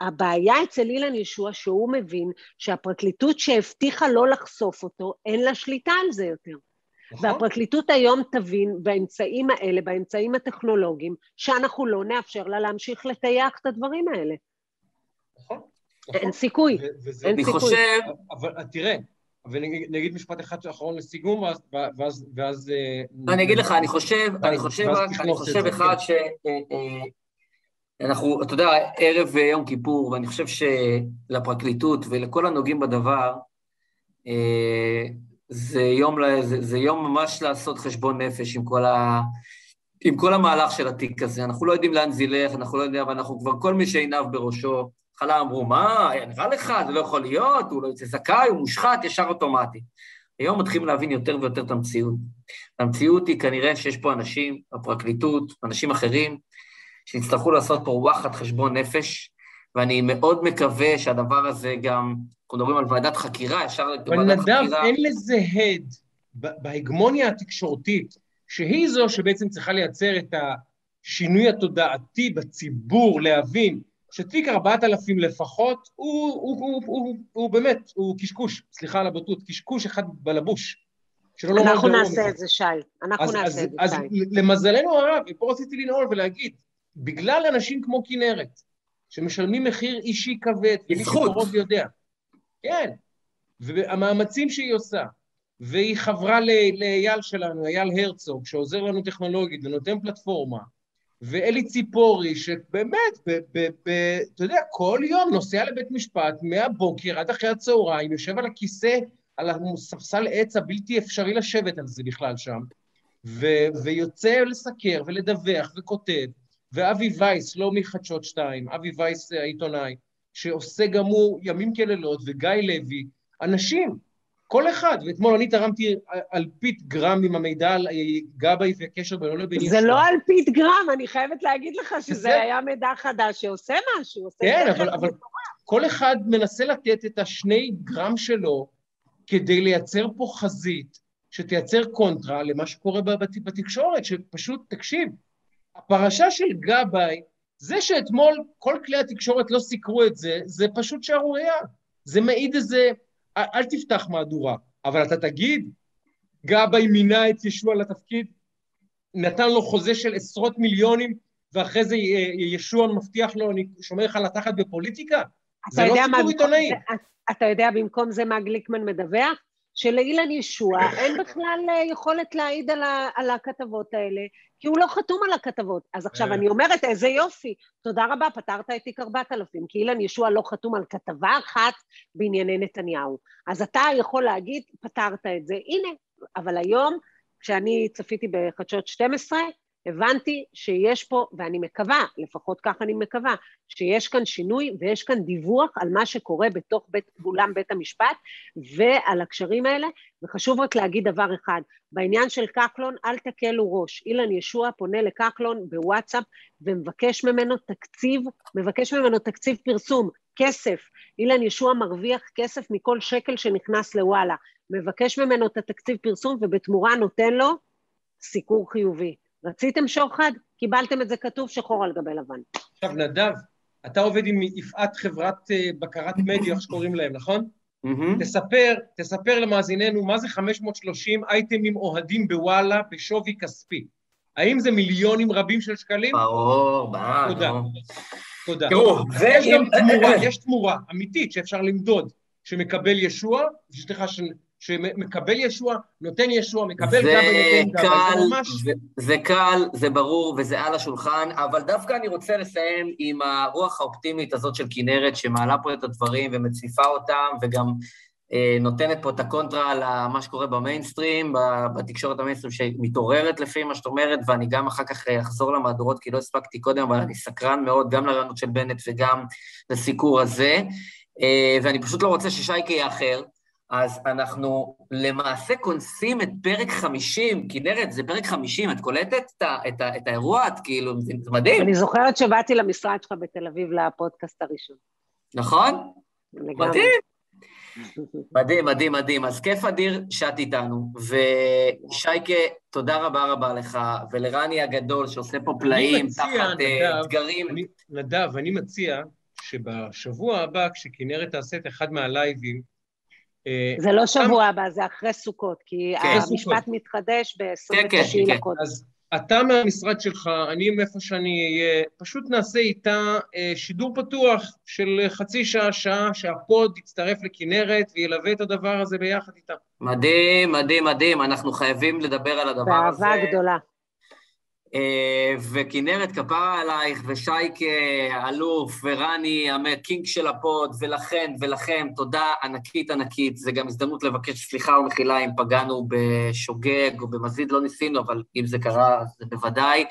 הבעיה אצל אילן ישוע שהוא מבין שהפרקליטות שהבטיחה לא לחשוף אותו, אין לה שליטה על זה יותר. נכון. והפרקליטות היום תבין באמצעים האלה, באמצעים הטכנולוגיים, שאנחנו לא נאפשר לה להמשיך לטייח את הדברים האלה. נכון. אין נכון. סיכוי, אין סיכוי. אני חושב... אבל תראה, ונגיד משפט אחד אחרון לסיגום, ואז... ואז אה, אני אגיד לך, אני חושב, אני חושב, אני חושב אחד ש... אה, אה, אנחנו, אתה יודע, ערב יום כיפור, ואני חושב שלפרקליטות ולכל הנוגעים בדבר, זה יום, זה, זה יום ממש לעשות חשבון נפש עם כל, ה, עם כל המהלך של התיק הזה. אנחנו לא יודעים לאן זה ילך, אנחנו לא יודעים, אבל אנחנו כבר, כל מי שעיניו בראשו, בהתחלה אמרו, מה, נראה לך, זה לא יכול להיות, הוא לא יוצא זכאי, הוא מושחת, ישר אוטומטי. היום מתחילים להבין יותר ויותר את המציאות. המציאות היא כנראה שיש פה אנשים, הפרקליטות, אנשים אחרים, שיצטרכו לעשות פה וואחד חשבון נפש, ואני מאוד מקווה שהדבר הזה גם, אנחנו מדברים על ועדת חקירה, אפשר... אבל נדב, אין לזה הד בהגמוניה התקשורתית, שהיא זו שבעצם צריכה לייצר את השינוי התודעתי בציבור, להבין שתיק 4,000 לפחות הוא, הוא, הוא, הוא, הוא, הוא באמת, הוא קשקוש, סליחה על הבוטות, קשקוש אחד בלבוש. אנחנו נעשה את זה, שי. אנחנו אז, נעשה אז, את זה, אז, שי. אז למזלנו הרב, ופה רציתי לנעול ולהגיד, בגלל אנשים כמו כנרת, שמשלמים מחיר אישי כבד, ומי שקרוב יודע, כן, והמאמצים שהיא עושה, והיא חברה לאייל שלנו, אייל הרצוג, שעוזר לנו טכנולוגית ונותן פלטפורמה, ואלי ציפורי, שבאמת, ב, ב, ב, אתה יודע, כל יום נוסע לבית משפט מהבוקר עד אחרי הצהריים, יושב על הכיסא, על הספסל עץ הבלתי אפשרי לשבת על זה בכלל שם, ו, ויוצא לסקר ולדווח וכותב, ואבי וייס, לא מחדשות שתיים, אבי וייס העיתונאי, שעושה גם הוא ימים כלילות, וגיא לוי, אנשים כל אחד, ואתמול אני תרמתי אלפית גרם עם המידע על גבאי וקשר בינו לבין ישוע. זה לא אלפית גרם, אני חייבת להגיד לך שזה היה מידע חדש שעושה משהו, עושה כן, אבל, אבל כל אחד מנסה לתת את השני גרם שלו כדי לייצר פה חזית שתייצר קונטרה למה שקורה בתקשורת, שפשוט, תקשיב, הפרשה של גבאי, זה שאתמול כל כלי התקשורת לא סיקרו את זה, זה פשוט שערורייה. זה מעיד איזה... אל תפתח מהדורה, אבל אתה תגיד, גבאי מינה את ישוע לתפקיד, נתן לו חוזה של עשרות מיליונים, ואחרי זה ישוע מבטיח לו, אני שומר לך לתחת בפוליטיקה? זה לא סיפור עיתונאי. אתה יודע במקום זה מה גליקמן מדווח? שלאילן ישוע אין בכלל אה, יכולת להעיד על, ה, על הכתבות האלה, כי הוא לא חתום על הכתבות. אז עכשיו אני אומרת, איזה יופי, תודה רבה, פתרת את תיק 4000, כי אילן ישוע לא חתום על כתבה אחת בענייני נתניהו. אז אתה יכול להגיד, פתרת את זה. הנה, אבל היום, כשאני צפיתי בחדשות 12, הבנתי שיש פה, ואני מקווה, לפחות כך אני מקווה, שיש כאן שינוי ויש כאן דיווח על מה שקורה בתוך בית, אולם בית המשפט ועל הקשרים האלה, וחשוב רק להגיד דבר אחד, בעניין של כחלון אל תקלו ראש, אילן ישוע פונה לכחלון בוואטסאפ ומבקש ממנו תקציב, מבקש ממנו תקציב פרסום, כסף, אילן ישוע מרוויח כסף מכל שקל שנכנס לוואלה, מבקש ממנו את התקציב פרסום ובתמורה נותן לו סיקור חיובי. רציתם שוחד? קיבלתם את זה כתוב שחור על גבי לבן. עכשיו, נדב, אתה עובד עם יפעת חברת אה, בקרת מדיה, איך שקוראים להם, נכון? Mm-hmm. תספר, תספר למאזיננו מה זה 530 אייטמים אוהדים בוואלה בשווי כספי. האם זה מיליונים רבים של שקלים? ברור, ברור. תודה. תודה. תראו, יש גם תמורה, יש תמורה אמיתית שאפשר למדוד, שמקבל ישוע, יש לך שמקבל ישוע, נותן ישוע, מקבל גב ונותן גב, זה ממש... זה, זה קל, זה ברור וזה על השולחן, אבל דווקא אני רוצה לסיים עם הרוח האופטימית הזאת של כנרת, שמעלה פה את הדברים ומציפה אותם, וגם אה, נותנת פה את הקונטרה על מה שקורה במיינסטרים, בתקשורת המיינסטרים שמתעוררת לפי מה שאת אומרת, ואני גם אחר כך אחזור למהדורות, כי לא הספקתי קודם, אבל אני סקרן מאוד גם לרעיונות של בנט וגם לסיקור הזה, אה, ואני פשוט לא רוצה ששייקה יאחר. אז אנחנו למעשה כונסים את פרק 50, כנרת, זה פרק 50, את קולטת את, את, את האירוע? את כאילו, זה מדהים. אני זוכרת שבאתי למשרד שלך בתל אביב לפודקאסט הראשון. נכון? מדהים. מדהים, מדהים, מדהים. אז כיף אדיר שאת איתנו. ושייקה, תודה רבה רבה לך, ולרני הגדול שעושה פה פלאים תחת אה, אתגרים. נדב, אני מציע שבשבוע הבא, כשכנרת תעשה את אחד מהלייבים, זה לא שבוע הבא, זה אחרי סוכות, כי כן. המשפט. מתחדש כן, כן, ב-29 כן. לקודש. אז אתה מהמשרד שלך, אני מאיפה שאני אהיה, פשוט נעשה איתה אה, שידור פתוח של חצי שעה, שעה, שהפוד יצטרף לכנרת וילווה את הדבר הזה ביחד איתה. מדהים, מדהים, מדהים, אנחנו חייבים לדבר על הדבר הזה. באהבה גדולה. אה, וכנרת כפרה עלייך, ושייקה אלוף, ורני ה king של הפוד, ולכן ולכם, תודה ענקית ענקית. זה גם הזדמנות לבקש סליחה ומחילה אם פגענו בשוגג או במזיד, לא ניסינו, אבל אם זה קרה, זה בוודאי.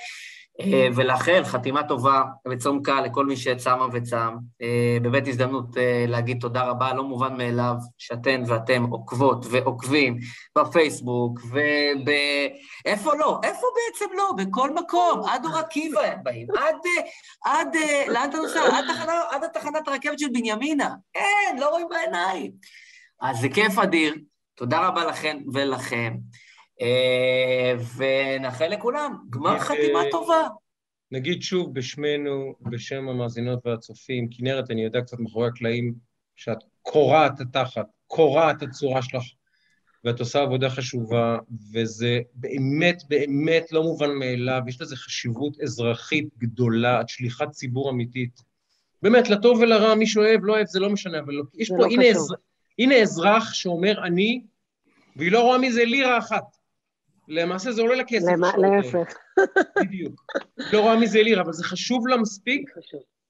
אה, ולאחל חתימה טובה וצום קל לכל מי שצמה וצם. אה, באמת הזדמנות אה, להגיד תודה רבה, לא מובן מאליו שאתן ואתם עוקבות ועוקבים בפייסבוק וב... איפה לא? איפה בעצם לא? בכל מקום, עד אור עקיבא הם באים, עד... עד... לאן אתה נוסע? עד התחנת הרכבת של בנימינה. אין, לא רואים בעיניים. אז זה כיף אדיר, תודה רבה לכן ולכם. אה, ונאחל לכולם גמר אה, חתימה טובה. נגיד שוב בשמנו, בשם המאזינות והצופים, כנרת, אני יודע קצת מאחורי הקלעים, שאת קורעת התחת, קורעת הצורה שלך, ואת עושה עבודה חשובה, וזה באמת באמת לא מובן מאליו, יש לזה חשיבות אזרחית גדולה, את שליחת ציבור אמיתית. באמת, לטוב ולרע, מי שאוהב, לא אוהב, זה לא משנה, אבל יש פה, לא הנה. אזר, הנה אזרח שאומר אני, והיא לא רואה מזה לירה אחת. למעשה זה עולה לה כסף. להפך. בדיוק. לא רואה מזה לירה, אבל זה חשוב לה מספיק.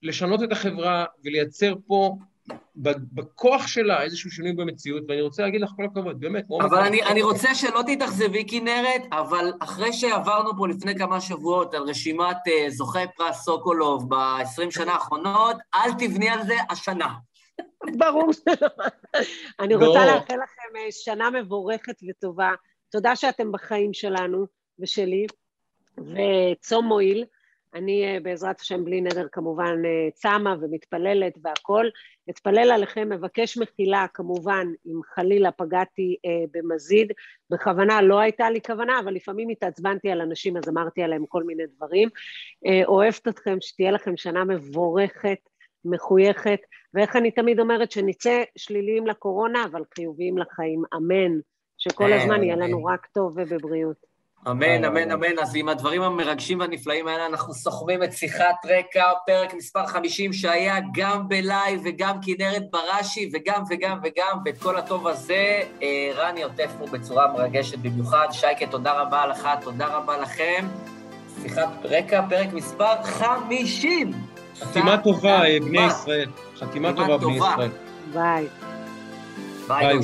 לשנות את החברה ולייצר פה, בכוח שלה, איזשהו שינוי במציאות, ואני רוצה להגיד לך כל הכבוד, באמת. אבל אני. אני רוצה שלא תתאכזבי, כנרת, אבל אחרי שעברנו פה לפני כמה שבועות על רשימת uh, זוכי פרס סוקולוב ב-20 שנה האחרונות, אל תבני על זה השנה. ברור שלא. אני לא. רוצה לאחל לכם אה, שנה מבורכת וטובה. תודה שאתם בחיים שלנו ושלי, וצום מועיל. אני אה, בעזרת השם בלי נדר כמובן אה, צמה ומתפללת והכול. אתפלל עליכם, מבקש מחילה כמובן אם חלילה פגעתי אה, במזיד. בכוונה לא הייתה לי כוונה, אבל לפעמים התעצבנתי על אנשים אז אמרתי עליהם כל מיני דברים. אה, אוהבת אתכם, שתהיה לכם שנה מבורכת, מחויכת, ואיך אני תמיד אומרת, שנצא שליליים לקורונה, אבל חיוביים לחיים, אמן. שכל אמן, הזמן יהיה. לנו רק טוב ובבריאות. אמן, אמן, אמן. אז עם הדברים המרגשים והנפלאים האלה, אנחנו סוכמים את שיחת רקע, פרק מספר 50, שהיה גם בלייב וגם כנרת בראשי, וגם וגם וגם, ואת כל הטוב הזה, אה, רני עוטף פה בצורה מרגשת במיוחד. שייקה, תודה רבה לך, תודה רבה לכם. שיחת רקע, פרק מספר 50. חתימה טובה, אה, בני. ישראל. חתימה טובה, בני. ישראל. ביי. ביי.